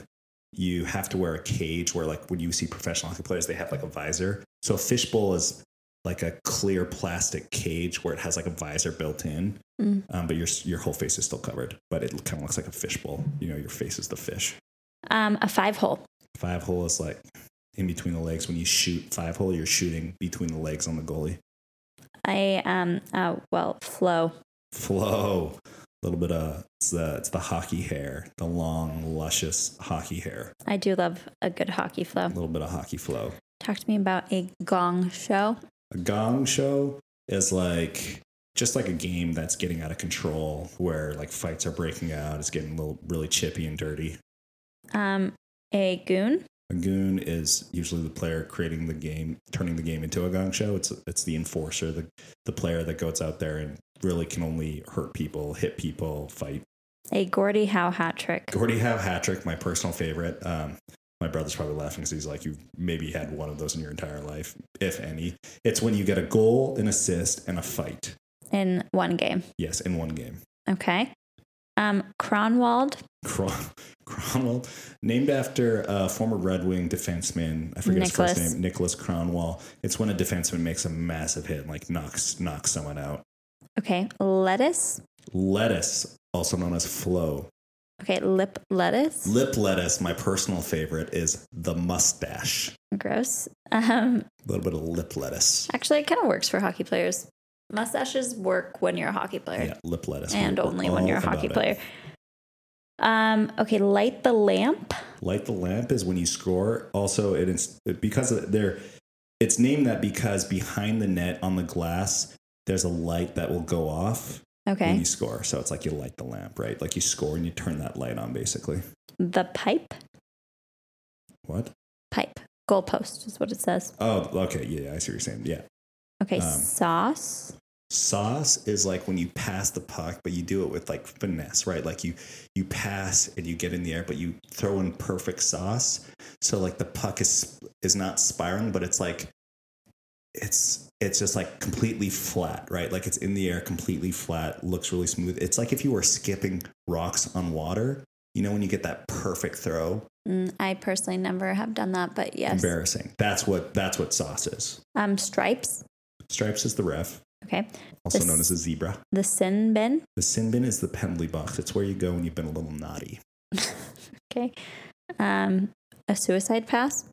you have to wear a cage where like when you see professional hockey players, they have like a visor. So a fishbowl is like a clear plastic cage where it has like a visor built in, Mm. um, but your your whole face is still covered. But it kind of looks like a fishbowl. You know, your face is the fish. Um, a five hole. Five hole is like in between the legs. When you shoot five hole, you're shooting between the legs on the goalie. A um, uh, well, flow. flow. A little bit of it's the it's the hockey hair, the long, luscious hockey hair. I do love a good hockey flow. A little bit of hockey flow. Talk to me about a gong show. A gong show is like just like a game that's getting out of control, where like fights are breaking out. It's getting a little really chippy and dirty. Um, a goon. A goon is usually the player creating the game, turning the game into a gong show. It's it's the enforcer, the the player that goes out there and really can only hurt people, hit people, fight. A Gordie Howe hat trick. Gordie Howe hat trick, my personal favorite. Um, my brother's probably laughing because he's like, you've maybe had one of those in your entire life, if any. It's when you get a goal, an assist, and a fight. in one game. Yes, in one game. Okay. Um, Cronwald. Cron- *laughs* Kronwall, named after a former Red Wing defenseman. I forget his first name. Niklas Kronwall. It's when a defenseman makes a massive hit, and, like knocks knocks someone out. Okay. Lettuce. Lettuce, also known as flow. Okay. Lip lettuce. Lip lettuce, my personal favorite, is the mustache. Gross. Um, A little bit of lip lettuce. actually, it kind of works for hockey players. Mustaches work when you're a hockey player Yeah, lip lettuce. and We're only when you're a hockey about it. player. Um, okay. Light the lamp. Light the lamp is when you score. Also, it is because of- they're. It's named that because behind the net on the glass, there's a light that will go off Okay. when you score. So it's like you light the lamp, right? Like you score and you turn that light on, basically. The pipe. What? Pipe. Goalpost is what it says. Oh, okay. Yeah, I see what you're saying. Yeah. Okay, Um, sauce. Sauce is like when you pass the puck, but you do it with like finesse, right? Like you you pass and you get in the air, but you throw in perfect sauce. So like the puck is is not spiraling, but it's like it's it's just like completely flat, right? Like it's in the air, completely flat, looks really smooth. It's like if you were skipping rocks on water. You know when you get that perfect throw? Mm, I personally never have done that, but yes. Embarrassing. That's what that's what sauce is. Um, stripes. Stripes is the ref, Okay. also This- known as a zebra. The sin bin. The sin bin is the penalty box. It's where you go when you've been a little naughty. *laughs* Okay. Um, a suicide pass.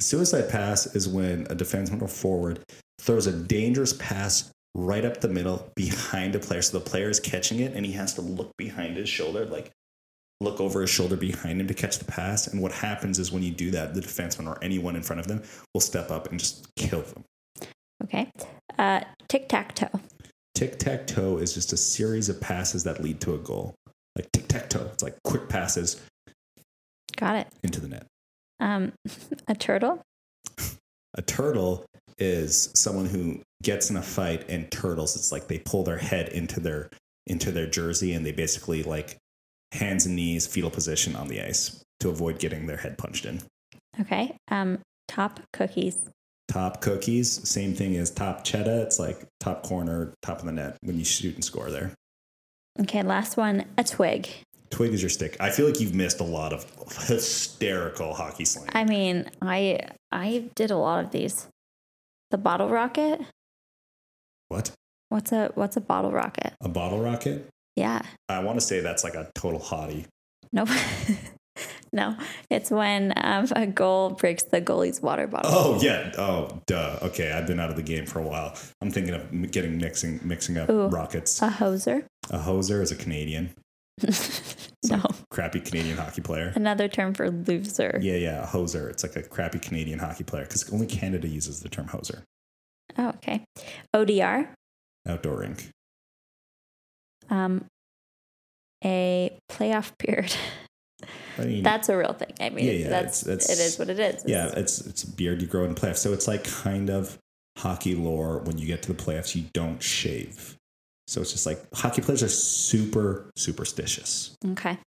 Suicide pass is when a defenseman or forward throws a dangerous pass right up the middle behind a player. So the player is catching it and he has to look behind his shoulder, like look over his shoulder behind him to catch the pass. And what happens is when you do that, the defenseman or anyone in front of them will step up and just kill them. Okay. Uh, tic tac toe. Tic tac toe is just a series of passes that lead to a goal. Like tic tac toe. It's like quick passes Got it. into the net. Um, *laughs* a turtle. A turtle is someone who gets in a fight and turtles. It's like they pull their head into their into their jersey and they basically like hands and knees, fetal position on the ice to avoid getting their head punched in. Okay. Um, top cookies. Top cookies, same thing as top cheddar. It's like top corner, top of the net when you shoot and score there. Okay. Last one. A twig. Twig is your stick. I feel like you've missed a lot of *laughs* hysterical hockey slang. I mean, I I did a lot of these. The bottle rocket. what? What's a what's a bottle rocket? A bottle rocket? Yeah. I want to say that's like a total hottie. Nope. *laughs* no, it's when um, a goal breaks the goalie's water bottle. Oh yeah. Oh duh. Okay, I've been out of the game for a while. I'm thinking of getting mixing mixing up Ooh. rockets. A hoser. A hoser is a Canadian, *laughs* no, crappy Canadian hockey player. another term for loser. Yeah, yeah, a hoser. It's like a crappy Canadian hockey player because only Canada uses the term hoser. Oh, okay. ODR. Outdoor rink. Um, a playoff *laughs* period. I mean, That's a real thing. I mean, Yeah, yeah, that's, it's- it it's- what it is. yeah, It's- it's it's a beard you grow in the playoffs. So it's like kind of hockey lore. When you get to the playoffs, you don't shave. So it's just like hockey players are super superstitious. Okay.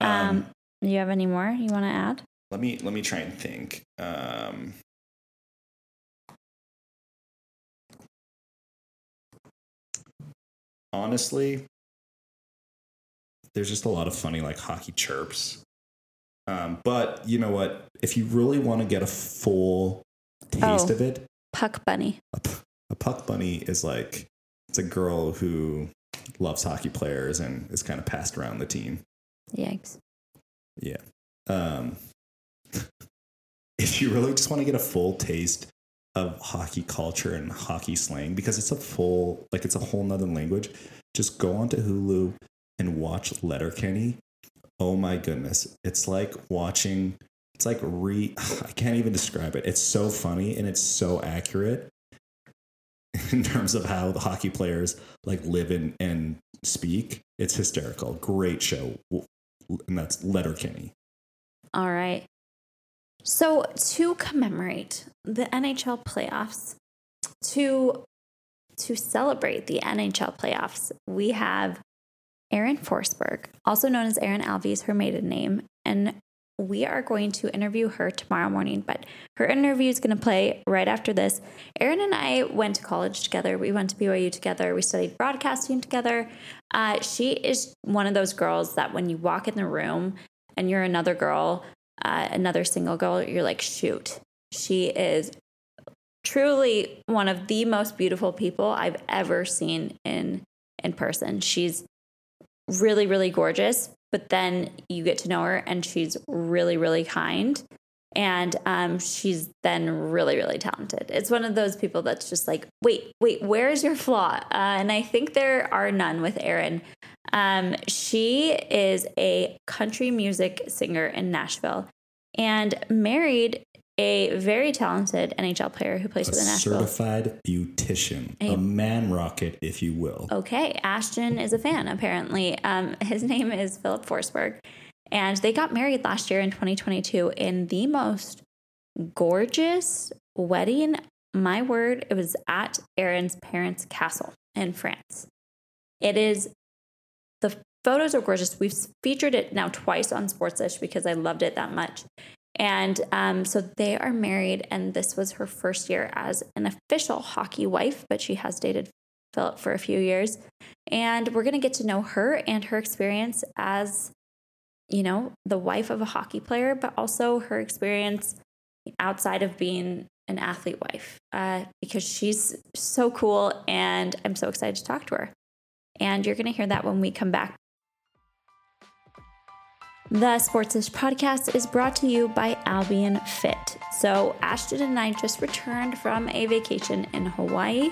Um, do you have any more you want to add? let me let me try and think. Um, honestly, there's just a lot of funny like hockey chirps. Um, but you know what? If you really want to get a full taste Oh. of it, Puck bunny. a, p- a puck bunny is like it's a girl who loves hockey players and is kind of passed around the team. Yikes. Yeah. Um, *laughs* if you really just want to get a full taste of hockey culture and hockey slang, because it's a full, like it's a whole nother language, just go onto Hulu and watch Letterkenny. Oh my goodness. It's like watching, it's like re, *laughs* I can't even describe it. It's so funny and it's so accurate *laughs* in terms of how the hockey players like live and, and speak. It's hysterical. Great show. And that's Letterkenny. All right. So, to commemorate the NHL playoffs, to to celebrate the NHL playoffs, we have Erin Forsberg, also known as Erin Alvey, her maiden name, and we are going to interview her tomorrow morning. But her interview is going to play right after this. Erin and I went to college together. We went to BYU together. We studied broadcasting together. Uh, she is one of those girls that when you walk in the room and you're another girl, uh, another single girl, you're like, shoot, she is truly one of the most beautiful people I've ever seen in in person. She's really, really gorgeous, but then you get to know her and she's really, really kind. And um, she's then really, really talented. It's one of those people that's just like, wait, wait, where's your flaw? Uh, and I think there are none with Erin. Um, she is a country music singer in Nashville and married a very talented NHL player who plays a for the Nashville. certified beautician, A- a man rocket, if you will. Okay, Ashton is a fan apparently. Um, *laughs* his name is Filip Forsberg, and they got married last year in 2022 in the most gorgeous wedding. My word, it was at Erin's parents' castle in France. It is the photos are gorgeous. We've featured it now twice on Sportsish because I loved it that much. And um, so they are married, and this was her first year as an official hockey wife, but she has dated Filip for a few years. And we're going to get to know her and her experience as, you know, the wife of a hockey player, but also her experience outside of being an athlete wife uh, because she's so cool and I'm so excited to talk to her. And you're going to hear that when we come back. The Sportsish podcast is brought to you by Albion Fit. So, Ashton and I just returned from a vacation in Hawaii,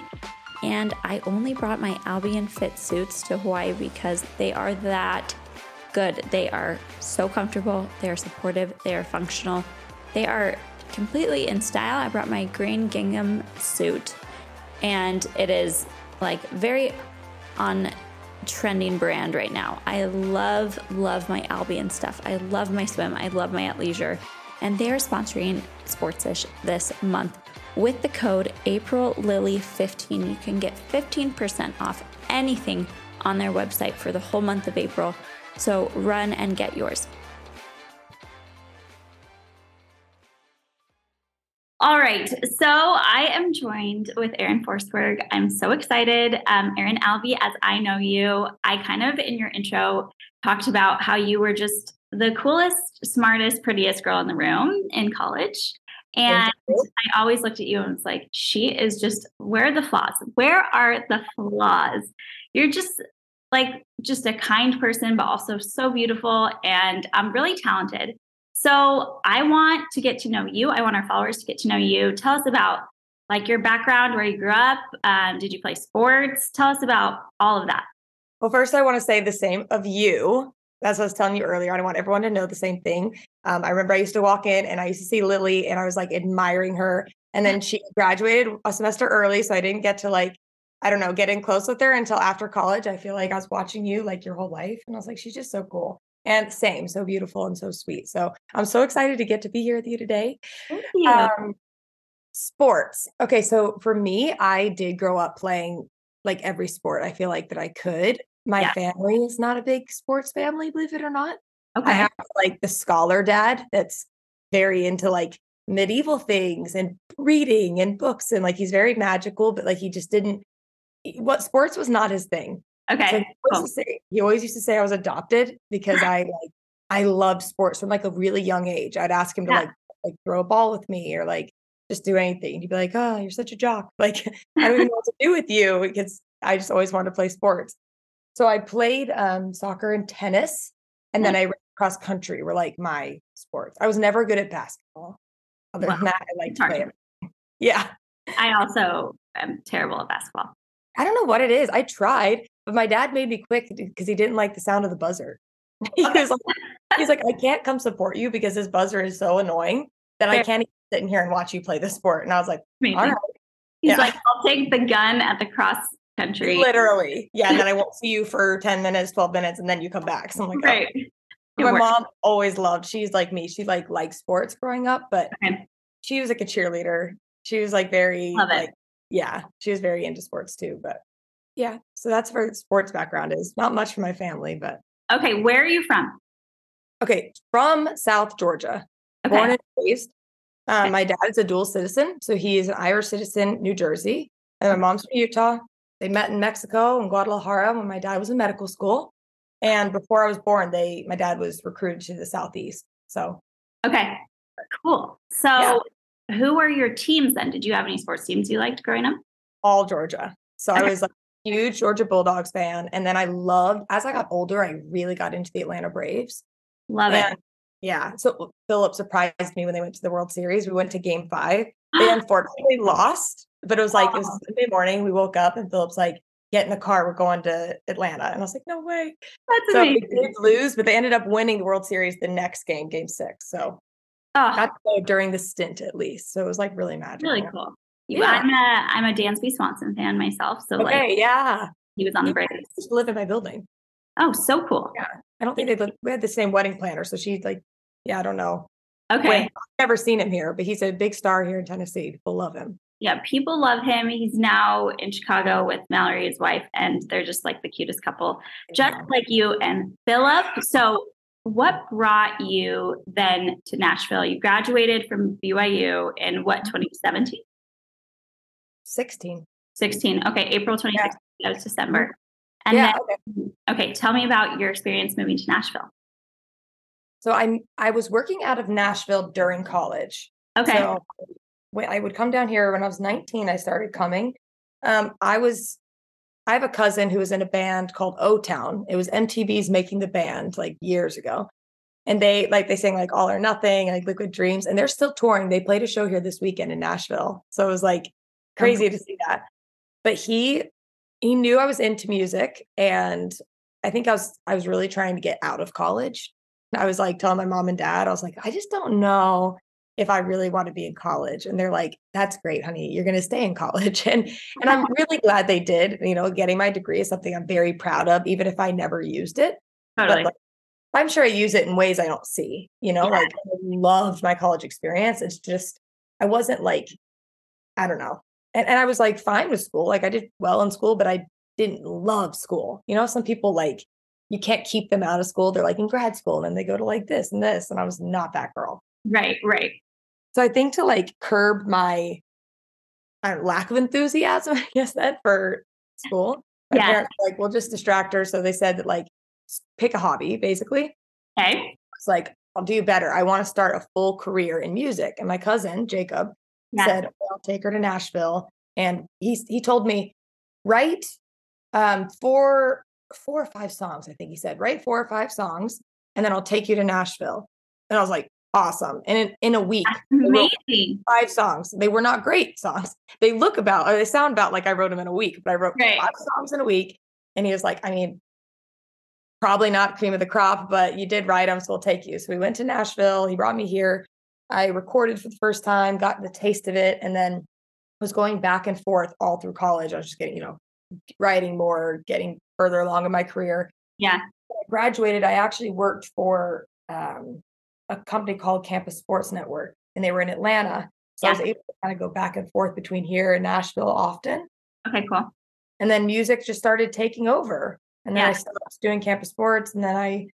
and I only brought my Albion Fit suits to Hawaii because they are that good. They are so comfortable, they are supportive, they are functional, they are completely in style. I brought my green gingham suit, and it is like very on trending brand right now. I love, love my Albion stuff. I love my swim. I love my athleisure. And they are sponsoring Sportsish this month. With the code AprilLily15, you can get 15% off anything on their website for the whole month of April. So run and get yours. All right. So I am joined with Erin Forsberg. I'm so excited. Um, Erin Alvey, as I know you, I kind of in your intro talked about how you were just the coolest, smartest, prettiest girl in the room in college. And I always looked at you and was like, she is just, where are the flaws? Where are the flaws? You're just like, just a kind person, but also so beautiful and um, really talented. So I want to get to know you. I want our followers to get to know you. Tell us about like your background, where you grew up. Um, did you play sports? Tell us about all of that. Well, first, I want to say the same of you. That's what I was telling you earlier. I want everyone to know the same thing. Um, I remember I used to walk in and I used to see Lily and I was like admiring her. And then she graduated a semester early. So I didn't get to like, I don't know, get in close with her until after college. I feel like I was watching you like your whole life. And I was like, she's just so cool and same so beautiful and so sweet so i'm so excited to get to be here with you today Thank you. um, sports okay so for me i did grow up playing like every sport i feel like that i could my Yeah. family is not a big sports family believe it or not i okay. have like the scholar dad that's very into like medieval things and reading and books and like he's very magical but like he just didn't what sports was not his thing so Okay. he, always cool. used to say, he always used to say I was adopted because *laughs* I like I loved sports from like a really young age. I'd ask him to like like throw a ball with me or like just do anything. He'd be like, "Oh, you're such a jock." *laughs* Like I don't even know what to do with you because I just always wanted to play sports. So I played um, soccer and tennis, and then I ran cross country were like my sports. I was never good at basketball. Other Wow. than that, I liked to play it. Yeah. I also am terrible at basketball. I don't know what it is. I tried, but my dad made me quit because he didn't like the sound of the buzzer. *laughs* he was *laughs* like, he's like, I can't come support you because this buzzer is so annoying that I can't even sit in here and watch you play the sport. And I was like, Amazing. all right, He's Yeah. like, I'll take the gun at the cross country. literally. Yeah. And then I *laughs* won't see you for 10 minutes, 12 minutes, and then you come back. So I'm like, oh. Right. It my works. mom always loved, she's like me. She like liked sports growing up, but Okay. she was like a cheerleader. She was like very like, yeah, she was very into sports too. But yeah, so that's where sports background is. Not much for my family, but Okay. Where are you from? Okay, from South Georgia, Okay. born and raised. Um, Okay. My dad is a dual citizen, so he is an Irish citizen, New Jersey, and my mom's from Utah. They met in Mexico and Guadalajara when my dad was in medical school. And before I was born, they my dad was recruited to the southeast. So Okay. Cool. So, Yeah. who are your teams then? Did you have any sports teams you liked growing up? all Georgia. So I was like huge Georgia Bulldogs fan, and then I loved as I got older, I really got into the Atlanta Braves. Love And it. yeah, so Filip surprised me when they went to the World Series. We went to Game Five. They *gasps* unfortunately lost, but it was like it was. Sunday morning. We woke up and Filip's like, "Get in the car, we're going to Atlanta." And I was like, "No way!" That's So they did lose, but they ended up winning the World Series the next game, Game Six. So Oh, got to go during the stint at least. So it was like really magical. really cool. You, Yeah. I'm a I'm a Dansby Swanson fan myself, so Okay, like yeah. he was on the Braves. used to live in my building. Oh, so cool. Yeah. I don't think they lived, we had the same wedding planner, so she like, yeah, I don't know. Okay. Never seen him here, but he's a big star here in Tennessee. People love him. Yeah, people love him. He's now in Chicago with Mallory, his wife, and they're just like the cutest couple, just like you and Filip. So, what brought you then to Nashville? You graduated from BYU in what, 2017? 16. 16. Okay, April 2016. That was December. And yeah. then, okay. okay, tell me about your experience moving to Nashville. So I'm I was working out of Nashville during college. Okay. So when I would come down here when I was 19, I started coming. Um, I was I have a cousin who was in a band called O Town. It was MTV's making the band like years ago. And they like they sang like All or Nothing, like Liquid Dreams, and they're still touring. They played a show here this weekend in Nashville. So it was like crazy to see that. But he he knew I was into music and I think I was I was really trying to get out of college. I was like telling my mom and dad, I was like, I just don't know if I really want to be in college. And they're like, that's great, honey. You're going to stay in college. *laughs* And and I'm *laughs* really glad they did. You know, getting my degree is something I'm very proud of, even if I never used it. totally. But like, I'm sure I use it in ways I don't see. You know, Yeah. like I loved my college experience. It's just I wasn't like, I don't know. And and I was like fine with school. Like I did well in school, but I didn't love school. You know, some people like you can't keep them out of school. They're like in grad school and then they go to like this and this. And I was not that girl. right, right. So I think to like curb my uh, lack of enthusiasm, *laughs* I guess that for school, my Yeah. parents like, we'll just distract her. So they said that like pick a hobby, basically. Okay. It's like, I'll do better. I want to start a full career in music. And my cousin, Jacob, Yeah. said, well, I'll take her to Nashville. And he he told me, write um four four or five songs, I think he said, write four or five songs, and then I'll take you to Nashville. And I was like, awesome. And in, in a week, That's I wrote amazing. five songs. They were not great songs. They look about, or they sound about like I wrote them in a week, but I wrote Right. five songs in a week. And he was like, I mean, probably not cream of the crop, but you did write them, so we'll take you. So we went to Nashville. He brought me here. I recorded for the first time, got the taste of it, and then was going back and forth all through college. I was just getting, you know, writing more, getting further along in my career. Yeah. When I graduated, I actually worked for um, a company called Campus Sports Network, and they were in Atlanta. So I was able to kind of go back and forth between here and Nashville often. Okay, cool. And then music just started taking over. And then I Yeah. stopped doing campus sports. And then I,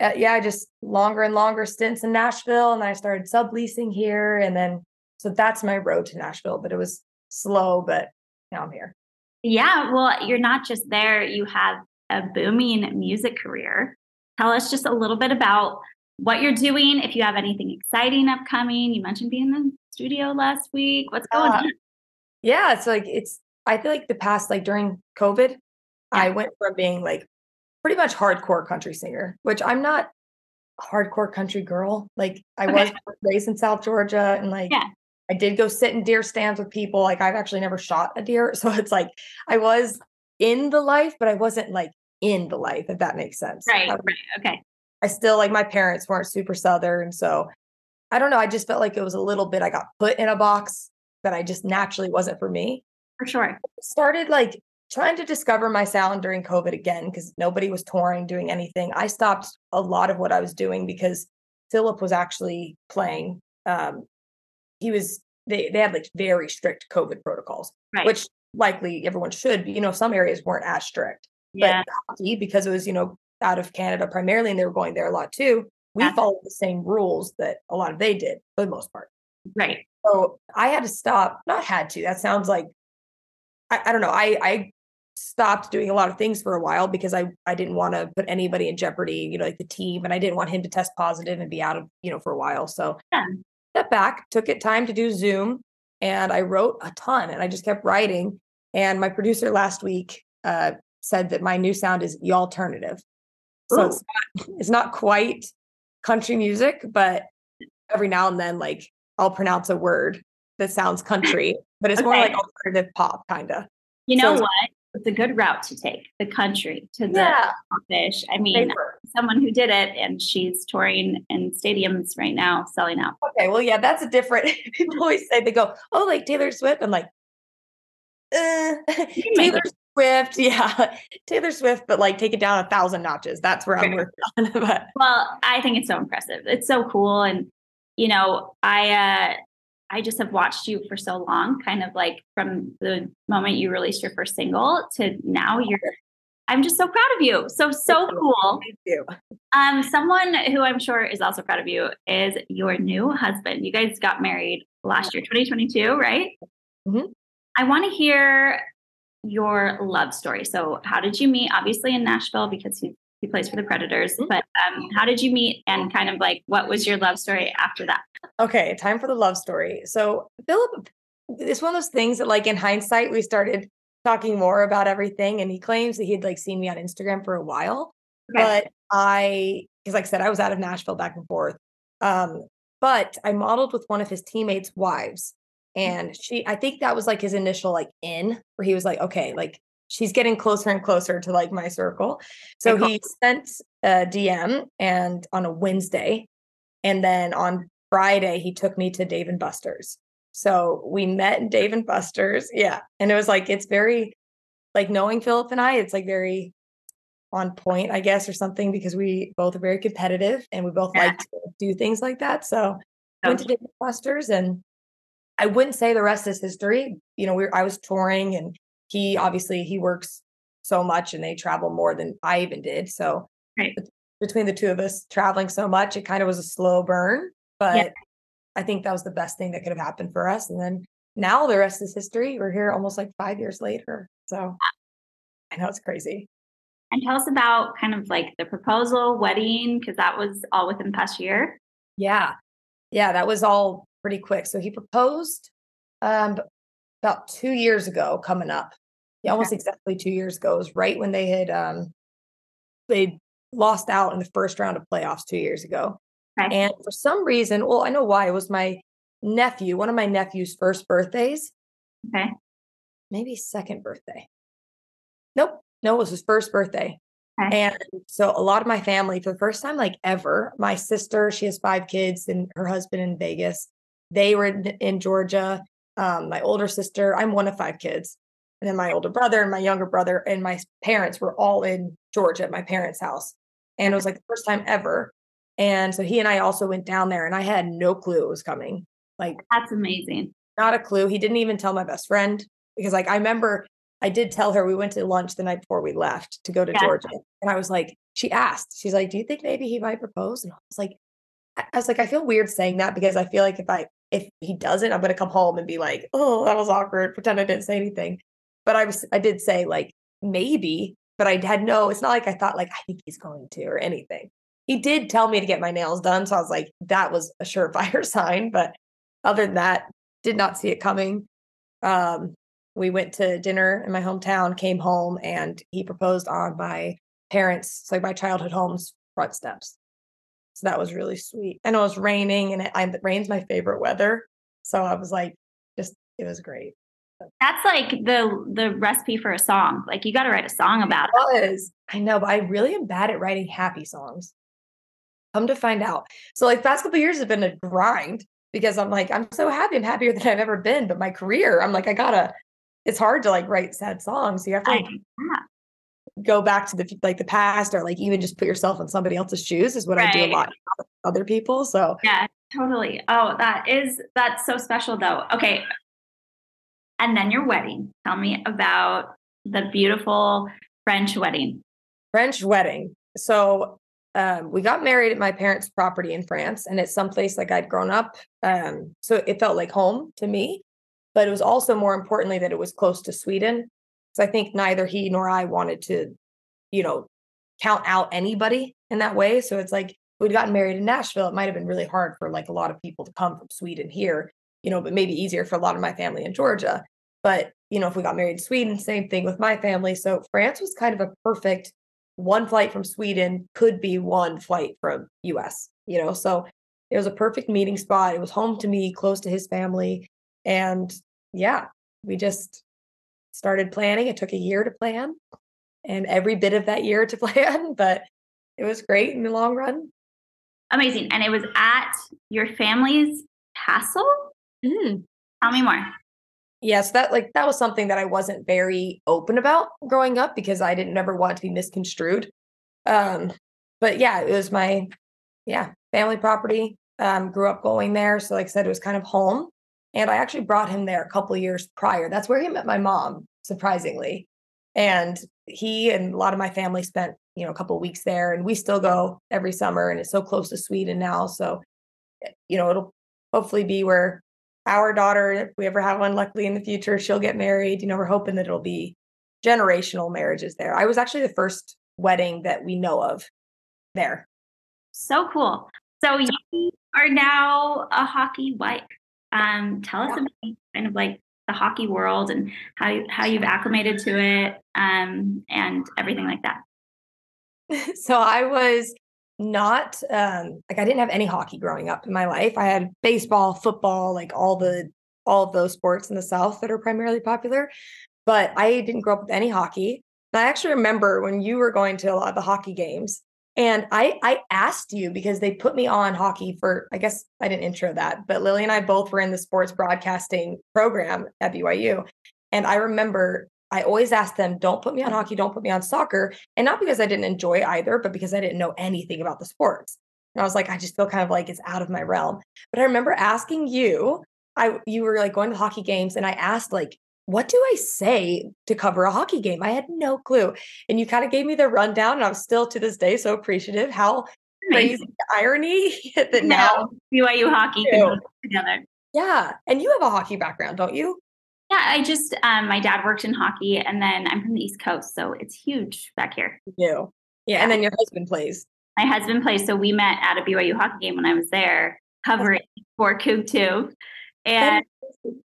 uh, yeah, just longer and longer stints in Nashville. And I started subleasing here. And then, so that's my road to Nashville. But it was slow, but now I'm here. Yeah, well, you're not just there, you have a booming music career. Tell us just a little bit about what you're doing, if you have anything exciting upcoming. You mentioned being in the studio last week. What's going Yeah. on? Yeah. It's like, it's, I feel like the past, like during COVID, I went from being like pretty much hardcore country singer, which I'm not a hardcore country girl. Like I Okay. was *laughs* raised in South Georgia and like Yeah. I did go sit in deer stands with people. Like I've actually never shot a deer. *laughs* So it's like I was in the life, but I wasn't like in the life, if that makes sense. Right, I, right. Okay. I still like my parents weren't super southern. So I don't know. I just felt like it was a little bit I got put in a box that I just naturally wasn't for me For sure. started like trying to discover my sound during COVID again because nobody was touring, doing anything. I stopped a lot of what I was doing because Filip was actually playing. Um, he was they they had like very strict COVID protocols, Right. which likely everyone should. But you know, some areas weren't as strict. yeah. But hockey, because it was you know out of Canada primarily, and they were going there a lot too. We Yeah. followed the same rules that a lot of they did for the most part. Right. So I had to stop, not had to, that sounds like, I, I don't know. I, I stopped doing a lot of things for a while because I, I didn't want to put anybody in jeopardy, you know, like the team, and I didn't want him to test positive and be out of, you know, for a while. So Yeah. step back, took it time to do Zoom and I wrote a ton and I just kept writing. And my producer last week uh, said that my new sound is the alternative. So it's not, it's not quite country music, but every now and then, like I'll pronounce a word that sounds country, but it's more like alternative pop, kind of. You know So- what? It's a good route to take the country to the Yeah. fish. I mean, someone who did it and she's touring in stadiums right now selling out. Okay, well, yeah, that's a different. *laughs* People always say they go, "Oh, like Taylor Swift." I'm like, uh, *laughs* Taylor Swift, *laughs* yeah, Taylor Swift, but like take it down a thousand notches. That's where I'm working on. but Well, I think it's so impressive. It's so cool. And you know, I uh I just have watched you for so long, kind of like from the moment you released your first single to now you're I'm just so proud of you. So so cool. Thank you. Um someone who I'm sure is also proud of you is your new husband. You guys got married last year, 2022, right? Mhm. I want to hear your love story. So, how did you meet? Obviously, in Nashville because he, he plays for the Predators. Mhm. But um, how did you meet? And kind of like, what was your love story after that? Okay, time for the love story. So Filip, it's one of those things that, like in hindsight, we started talking more about everything, and he claims that he'd like seen me on Instagram for a while. Okay. But I, because like I said, I was out of Nashville back and forth. Um, but I modeled with one of his teammates' wives, and she, I think that was like his initial like in, where he was like, okay, like she's getting closer and closer to like my circle. So he sent a DM and on a Wednesday, and then on Friday he took me to Dave and Buster's. So we met in Dave and Buster's, yeah, and it was like it's very like knowing Filip and I, it's like very on point, I guess, or something because we both are very competitive and we both Yeah. like to do things like that. So So went to Dave and Buster's and I wouldn't say the rest is history. You know, we I was touring and he obviously he works so much and they travel more than I even did. So Right. between the two of us traveling so much, it kind of was a slow burn. But I think that was the best thing that could have happened for us. And then now the rest is history. We're here almost like five years later. So I know it's crazy. and tell us about kind of like the proposal, wedding, because that was all within the past year. Yeah. Yeah, that was all pretty quick. So he proposed um about 2 years ago coming up. Yeah, almost exactly 2 years ago. It was right when they had um they lost out in the first round of playoffs 2 years ago. Okay. And for some reason, well, I know why. It was my nephew, one of my nephew's first birthdays, Okay. maybe second birthday. Nope. No, it was his first birthday. Okay. And so a lot of my family, for the first time like ever, my sister, she has five kids, and her husband in Vegas. They were in, in Georgia. Um, my older sister, I'm one of five kids. And then my older brother and my younger brother and my parents were all in Georgia at my parents' house. And it was like the first time ever. And so he and I also went down there and I had no clue it was coming. Like That's amazing. not a clue. He didn't even tell my best friend because, like, I remember I did tell her we went to lunch the night before we left to go to Yeah. Georgia, and I was like, she asked, she's like, "Do you think maybe he might propose?" And I was like, I I was like, I feel weird saying that because I feel like if I if he doesn't, I'm gonna come home and be like, "Oh, that was awkward," pretend I didn't say anything. But I was, I did say like maybe, but I had no. It's not like I thought like I think he's going to or anything. He did tell me to get my nails done, so I was like, that was a surefire *laughs* sign. But other than that, did not see it coming. Um, we went to dinner in my hometown, came home, and he proposed on my parents, so my childhood home's front steps. So that was really sweet. And it was raining, and it, I, rain's my favorite weather. So I was like, just it was great. That's like the the recipe for a song. Like you got to write a song about it. It. I know, but I really am bad at writing happy songs. Come to find out. So like past couple years have been a grind because I'm like, I'm so happy. I'm happier than I've ever been. But my career, I'm like, I gotta, it's hard to like write sad songs. So you have to like, go back to the like the past or like even just put yourself in somebody else's shoes is what I do a lot with other people. So yeah, totally. Oh, that is that's so special though. Okay. And then your wedding. Tell me about the beautiful French wedding. French wedding. So um, we got married at my parents' property in France, and it's someplace like I'd grown up. Um, so it felt like home to me. But it was also more importantly that it was close to Sweden. So I think neither he nor I wanted to, you know, count out anybody in that way. So it's like we'd gotten married in Nashville. It might have been really hard for like a lot of people to come from Sweden here, you know, but maybe easier for a lot of my family in Georgia. But, you know, if we got married in Sweden, same thing with my family. So France was kind of a perfect one flight from Sweden could be one flight from US, you know. So it was a perfect meeting spot. It was home to me, close to his family. And yeah, we just started planning. It took a year to plan and every bit of that year to *laughs* plan, but it was great in the long run. Amazing. And it was at your family's castle? Mm. Tell me more. Yes, that like that was something that I wasn't very open about growing up because I didn't ever want to be misconstrued. Um, but yeah, it was my yeah family property. um, grew up going there. So, like I said, it was kind of home. And I actually brought him there a couple years prior. That's where he met my mom, surprisingly. And he and a lot of my family spent, you know, a couple weeks there. And we still go every summer. And it's so close to Sweden now. So, eh, you know, it'll hopefully be where our daughter, if we ever have one, luckily in the future, she'll get married. You know, we're hoping that it'll be generational marriages there. I was actually the first wedding that we know of there. So cool. So you are now a hockey wife. Um, tell us yeah. about kind of like the hockey world and how you, how you've acclimated to it um, and everything like that. *laughs* So I was not um, like I didn't have any hockey growing up in my life. I had baseball, football, like all the all of those sports in the South that are primarily popular, but I didn't grow up with any hockey. I actually remember when you were going to a lot of the hockey games, and I I asked you because they put me on hockey for I guess I didn't intro that, but Lily and I both were in the sports broadcasting program at BYU. And I remember I always asked them, don't put me on hockey, don't put me on soccer. And not because I didn't enjoy either, but because I didn't know anything about the sports. And I was like, I just feel kind of like it's out of my realm. But I remember asking you, I you were like going to hockey games, and I asked like, what do I say to cover a hockey game? I had no clue. And you kind of gave me the rundown, and I'm still to this day so appreciative how crazy irony *laughs* that now BYU hockey together. Yeah. And you have a hockey background, don't you? Yeah, I just um, my dad worked in hockey, and then I'm from the East Coast, so it's huge back here. You, yeah, and then your husband plays. My husband plays, so we met at a BYU hockey game when I was there, covering *laughs* for Coug Two, and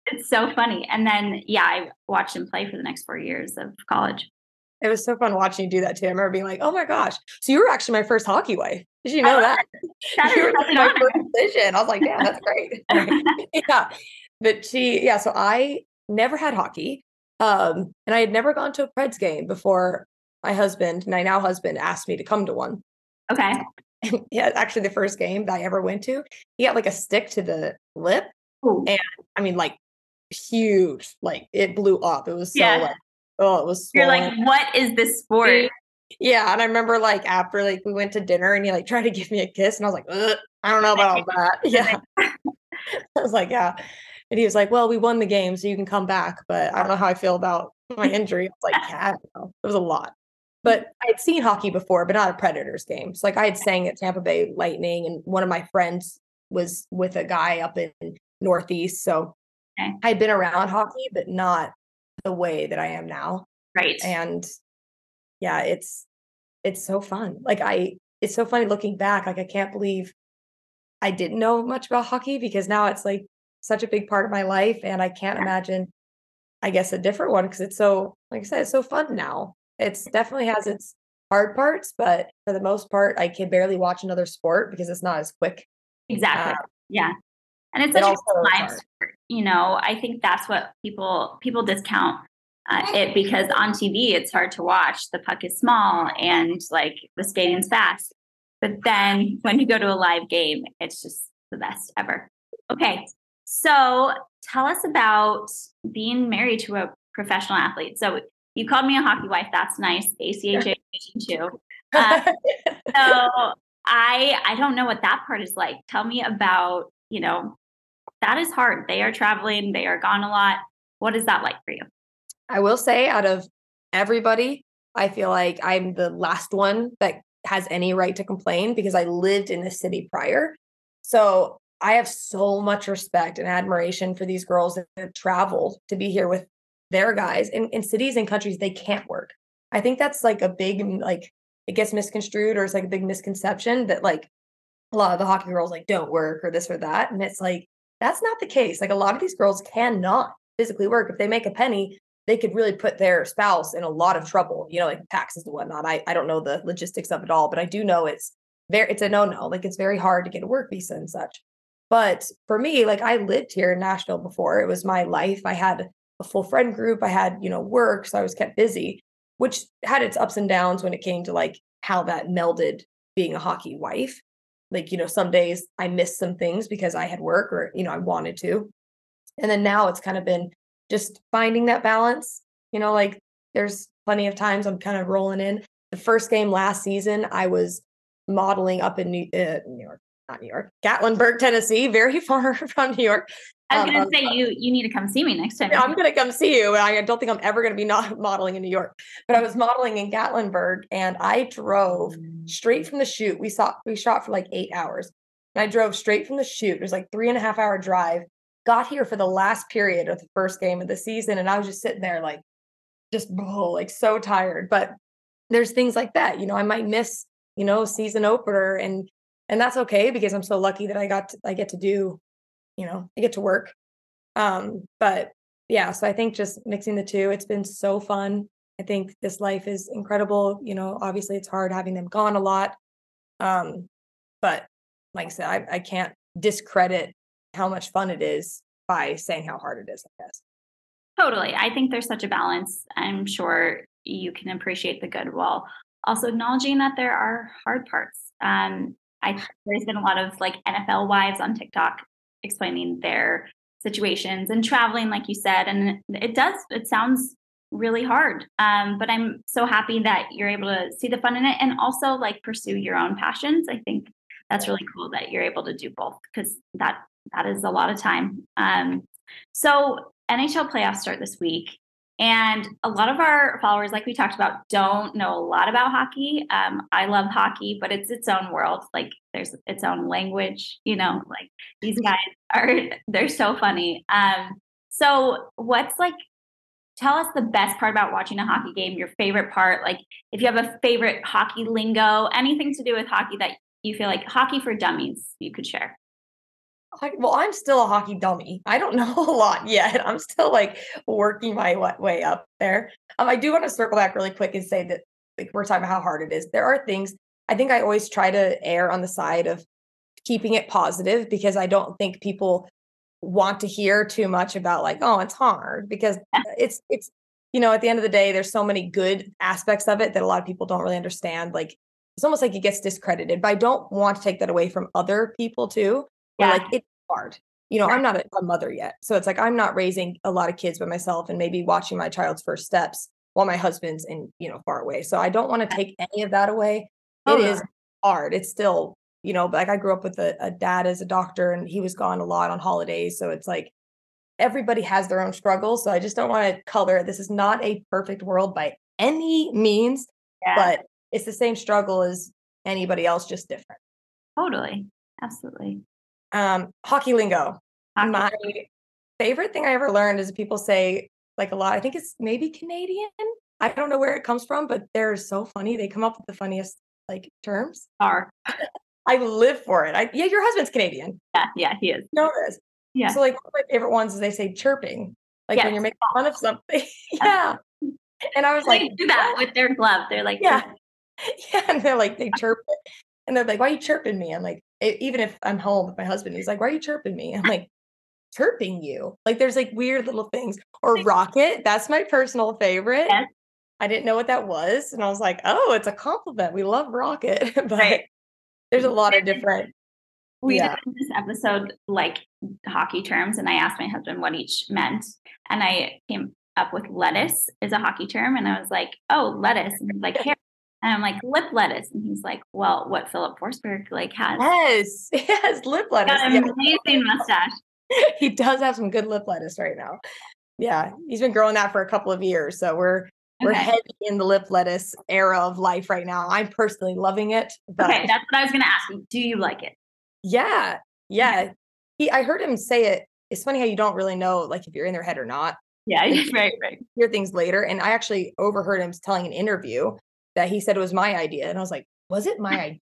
it's so funny. And then yeah, I watched him play for the next four years of college. It was so fun watching you do that too. I remember being like, "Oh my gosh!" So you were actually my first hockey wife. Did you know that? that *laughs* you were my first decision. I was like, "Yeah, that's great." *laughs* yeah, but she, yeah. So I never had hockey. Um, and I had never gone to a Preds game before my husband, my now husband, asked me to come to one. Okay. And *laughs* yeah, actually the first game that I ever went to, he got like a stick to the lip. Ooh. And I mean, like huge, like it blew up. It was so yeah. like, oh, it was You're like, what is this sport? Yeah. And I remember like after like we went to dinner and he like tried to give me a kiss and I was like, I don't know *laughs* about all that. *laughs* Yeah. I was like, yeah. And he was like, Well, we won the game, so you can come back. But I don't know how I feel about my *laughs* injury. It's like, yeah, it was a lot. But I'd seen hockey before, but not a Predators game. So like I had sang at Tampa Bay Lightning, and one of my friends was with a guy up in Northeast. So okay. I'd been around hockey, but not the way that I am now. Right. And yeah, it's it's so fun. Like I it's so funny looking back. Like I can't believe I didn't know much about hockey because now it's like such a big part of my life. And I can't imagine, I guess, a different one because it's so, like I said, it's so fun now. It's definitely has its hard parts, but for the most part, I can barely watch another sport because it's not as quick. Exactly. Uh, yeah. And it's such a live sport. You know, I think that's what people people discount uh, it because on TV it's hard to watch. The puck is small and like the skating's fast. But then when you go to a live game, it's just the best ever. Okay, so tell us about being married to a professional athlete. So you called me a hockey wife. That's nice. ACHA too. Uh, so I I don't know what that part is like. Tell me about you know that is hard. They are traveling. They are gone a lot. What is that like for you? I will say, out of everybody, I feel like I'm the last one that has any right to complain because I lived in the city prior. So I have so much respect and admiration for these girls that have traveled to be here with their guys in, in cities and countries they can't work. I think that's like a big mm, like it gets misconstrued or it's like a big misconception that like a lot of the hockey girls like don't work or this or that. And it's like that's not the case. Like a lot of these girls cannot physically work. If they make a penny, they could really put their spouse in a lot of trouble, you know, like taxes and whatnot. I, I don't know the logistics of it all, but I do know it's very it's a no-no. Like it's very hard to get a work visa and such. But for me, like I lived here in Nashville before. It was my life. I had a full friend group. I had, you know, work. So I was kept busy, which had its ups and downs when it came to like how that melded being a hockey wife. Like, you know, some days I missed some things because I had work or, you know, I wanted to. And then now it's kind of been just finding that balance. You know, like there's plenty of times I'm kind of rolling in. The first game last season, I was modeling up in New, uh, New York, not New York, Gatlinburg, Tennessee, very *laughs* far from New York. I was Um, gonna um, say you you need to come see me next time. I'm gonna come see you. I don't think I'm ever gonna be not *laughs* modeling in New York, but I was modeling in Gatlinburg, and I drove straight from the shoot. We saw we shot for like eight hours, and I drove straight from the shoot. It was like three and a half hour drive. Got here for the last period of the first game of the season, and I was just sitting there like, just oh, like so tired. But there's things like that, you know. I might miss, you know, season opener, and and that's okay because I'm so lucky that I got to, I get to do, you know, I get to work. Um, but yeah, so I think just mixing the two, it's been so fun. I think this life is incredible. You know, obviously it's hard having them gone a lot. Um, but like I said, I, I can't discredit how much fun it is by saying how hard it is, I guess. Totally. I think there's such a balance. I'm sure you can appreciate the good while also acknowledging that there are hard parts. Um, I there's been a lot of like NFL wives on TikTok explaining their situations and traveling, like you said, and it does. It sounds really hard. Um, but I'm so happy that you're able to see the fun in it and also like pursue your own passions. I think that's really cool that you're able to do both because that that is a lot of time. Um, so NHL playoffs start this week. And a lot of our followers, like we talked about, don't know a lot about hockey. Um, I love hockey, but it's its own world. Like there's its own language, you know, like these *laughs* guys are, they're so funny. Um, so what's like, tell us the best part about watching a hockey game, your favorite part, like if you have a favorite hockey lingo, anything to do with hockey that you feel like hockey for dummies you could share. Well, I'm still a hockey dummy. I don't *laughs* know a lot yet. I'm still like working my way up there. Um, I do want to circle back really quick and say that like we're talking about how hard it is. There are things I think I always try to err on the side of keeping it positive because I don't think people want to hear too much about like, oh, it's hard because *laughs* it's it's you know, at the end of the day, there's so many good aspects of it that a lot of people don't really understand. Like it's almost like it gets discredited, but I don't want to take that away from other people too. Yeah. like it's hard. You know, I'm not a, a mother yet. So it's like I'm not raising a lot of kids by myself and maybe watching my child's first steps while my husband's in, you know, far away. So I don't want to take any of that away. It oh, is Totally. hard. It's still, you know, like I grew up with a, a dad as a doctor and he was gone a lot on holidays. So it's like everybody has their own struggles. So I just don't want to color. This is not a perfect world by any means, Yeah, but it's the same struggle as anybody else, just different. totally. Absolutely. Um, hockey lingo. Hockey. My favorite thing I ever learned is people say like a lot. I think it's maybe Canadian. I don't know where it comes from, but they're so funny. They come up with the funniest like terms. Are. *laughs* I live for it. I, yeah, your husband's Canadian. Yeah, yeah, he is. You know this. Yeah. So like one of my favorite ones is they say chirping, like Yes. when you're making fun of something. *laughs* yeah. And I was They like, do that with their glove. They're like, Yeah. *laughs* yeah, and they're like they chirp it, and they're like, "Why are you chirping me?" I'm like, e- even if I'm home with my husband, he's like, "Why are you chirping me?" I'm like, chirping you. Like there's like weird little things. Or rocket. That's my personal favorite. Yes. I didn't know what that was, and I was like, "Oh, it's a compliment. We love rocket." *laughs* but Right. there's a lot of different. We Yeah. did this episode like hockey terms, and I asked my husband what each meant, and I came up with lettuce is a hockey term, and I was like, "Oh, lettuce," and like, "Hair," and I'm like, "Lip lettuce," and he's like, "Well, what Filip Forsberg like has Yes, *laughs* he has lip lettuce. got Yeah. amazing mustache." *laughs* he does have some good lip lettuce right now. Yeah, he's been growing that for a couple of years, so we're we're heavy in the lip lettuce era of life right now. I'm personally loving it, but Okay, that's what I was going to ask you. Do you like it? yeah, yeah. He, I heard him say it. It's funny how you don't really know, like if you're in their head or not. Yeah, *laughs* right, right. Hear things later, and I actually overheard him telling an interview that he said it was my idea, and I was like, was it my *laughs* idea?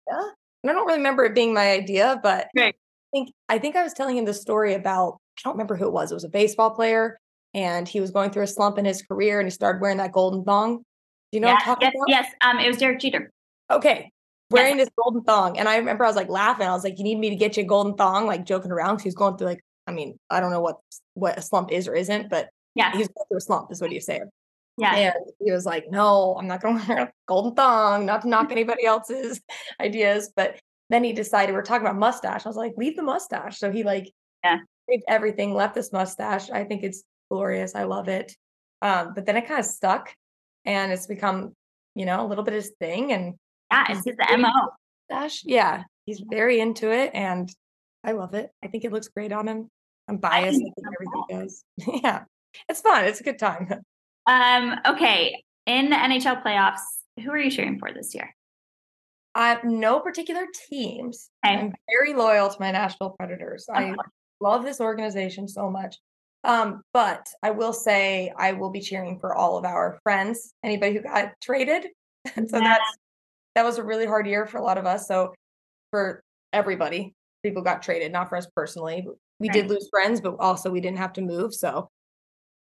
And I don't really remember it being my idea, but Right. I think I think I was telling him the story about I don't remember who it was. It was a baseball player, and he was going through a slump in his career, and he started wearing that golden thong. Do you know yeah, what I'm talking yes, about? yes. Um, it was Derek Jeter. Okay. Wearing this golden thong. And I remember I was like laughing. I was like, you need me to get you a golden thong, like joking around. 'cause He was going through like, I mean, I don't know what what a slump is or isn't, but Yeah, he's going through a slump, is what was saying. Yeah. And he was like, no, I'm not going *laughs* to wear a golden thong, not to knock anybody else's *laughs* ideas. But then he decided we're talking about mustache. I was like, leave the mustache. So he like, Yeah. saved everything, left this mustache. I think it's glorious. I love it. Um, but then it kind of stuck and it's become, you know, a little bit of his thing. And Yeah, it's his MO. mustache. Yeah, he's very into it, and I love it. I think it looks great on him. I'm biased. I think, so everything does. *laughs* yeah, it's fun. It's a good time. Um, okay. In the NHL playoffs, who are you cheering for this year? I have no particular teams. Okay. I'm very loyal to my Nashville Predators. I love this organization so much. Um, but I will say I will be cheering for all of our friends, anybody who got traded. And *laughs* so Yeah. that's that was a really hard year for a lot of us. So for everybody, people got traded, not for us personally. We Right. did lose friends, but also we didn't have to move. So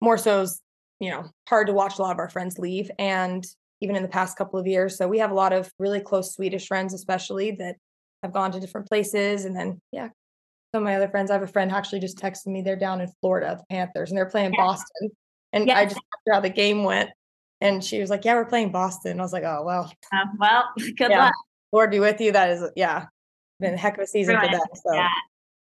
more so is, you know, hard to watch a lot of our friends leave. And even in the past couple of years. So we have a lot of really close Swedish friends, especially that have gone to different places. And then, yeah, some of my other friends, I have a friend who actually just texted me. They're down in Florida, the Panthers, and they're playing Yeah. Boston. And Yeah. I just asked her how the game went. And she was like, Yeah, we're playing Boston. I was like, Oh, well, Uh, well, *laughs* good Yeah. luck. Lord be with you. That is, yeah, been a heck of a season for them. So, Yeah.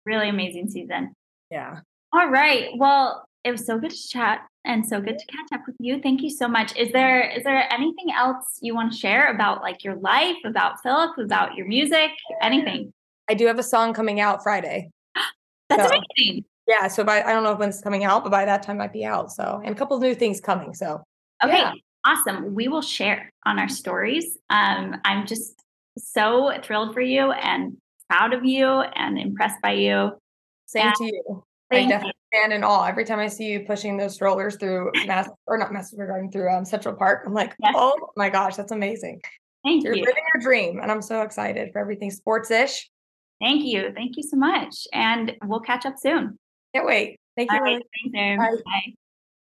Really amazing season. yeah. All right. Well, it was so good to chat and so good to catch up with you. Thank you so much. Is there is there anything else you want to share about like your life, about Filip, about your music, anything? I do have a song coming out Friday. *gasps* That's So- amazing. Yeah. So by, I don't know when it's coming out, but by that time might be out. So, and a couple of new things coming. So, Okay, Yeah. awesome. We will share on our stories. Um, I'm just so thrilled for you and proud of you and impressed by you. same Yeah. to you. I Thank you. definitely stand in awe every time I see you pushing those strollers through Mass or not Madison Garden through um, Central Park. I'm like, Yes. oh my gosh, that's amazing. Thank You're you. living your dream, and I'm so excited for everything sports-ish. Thank you. Thank you so much. And we'll catch up soon. Can't wait. Thank you. All right. Lily. Thanks, Bye. Bye.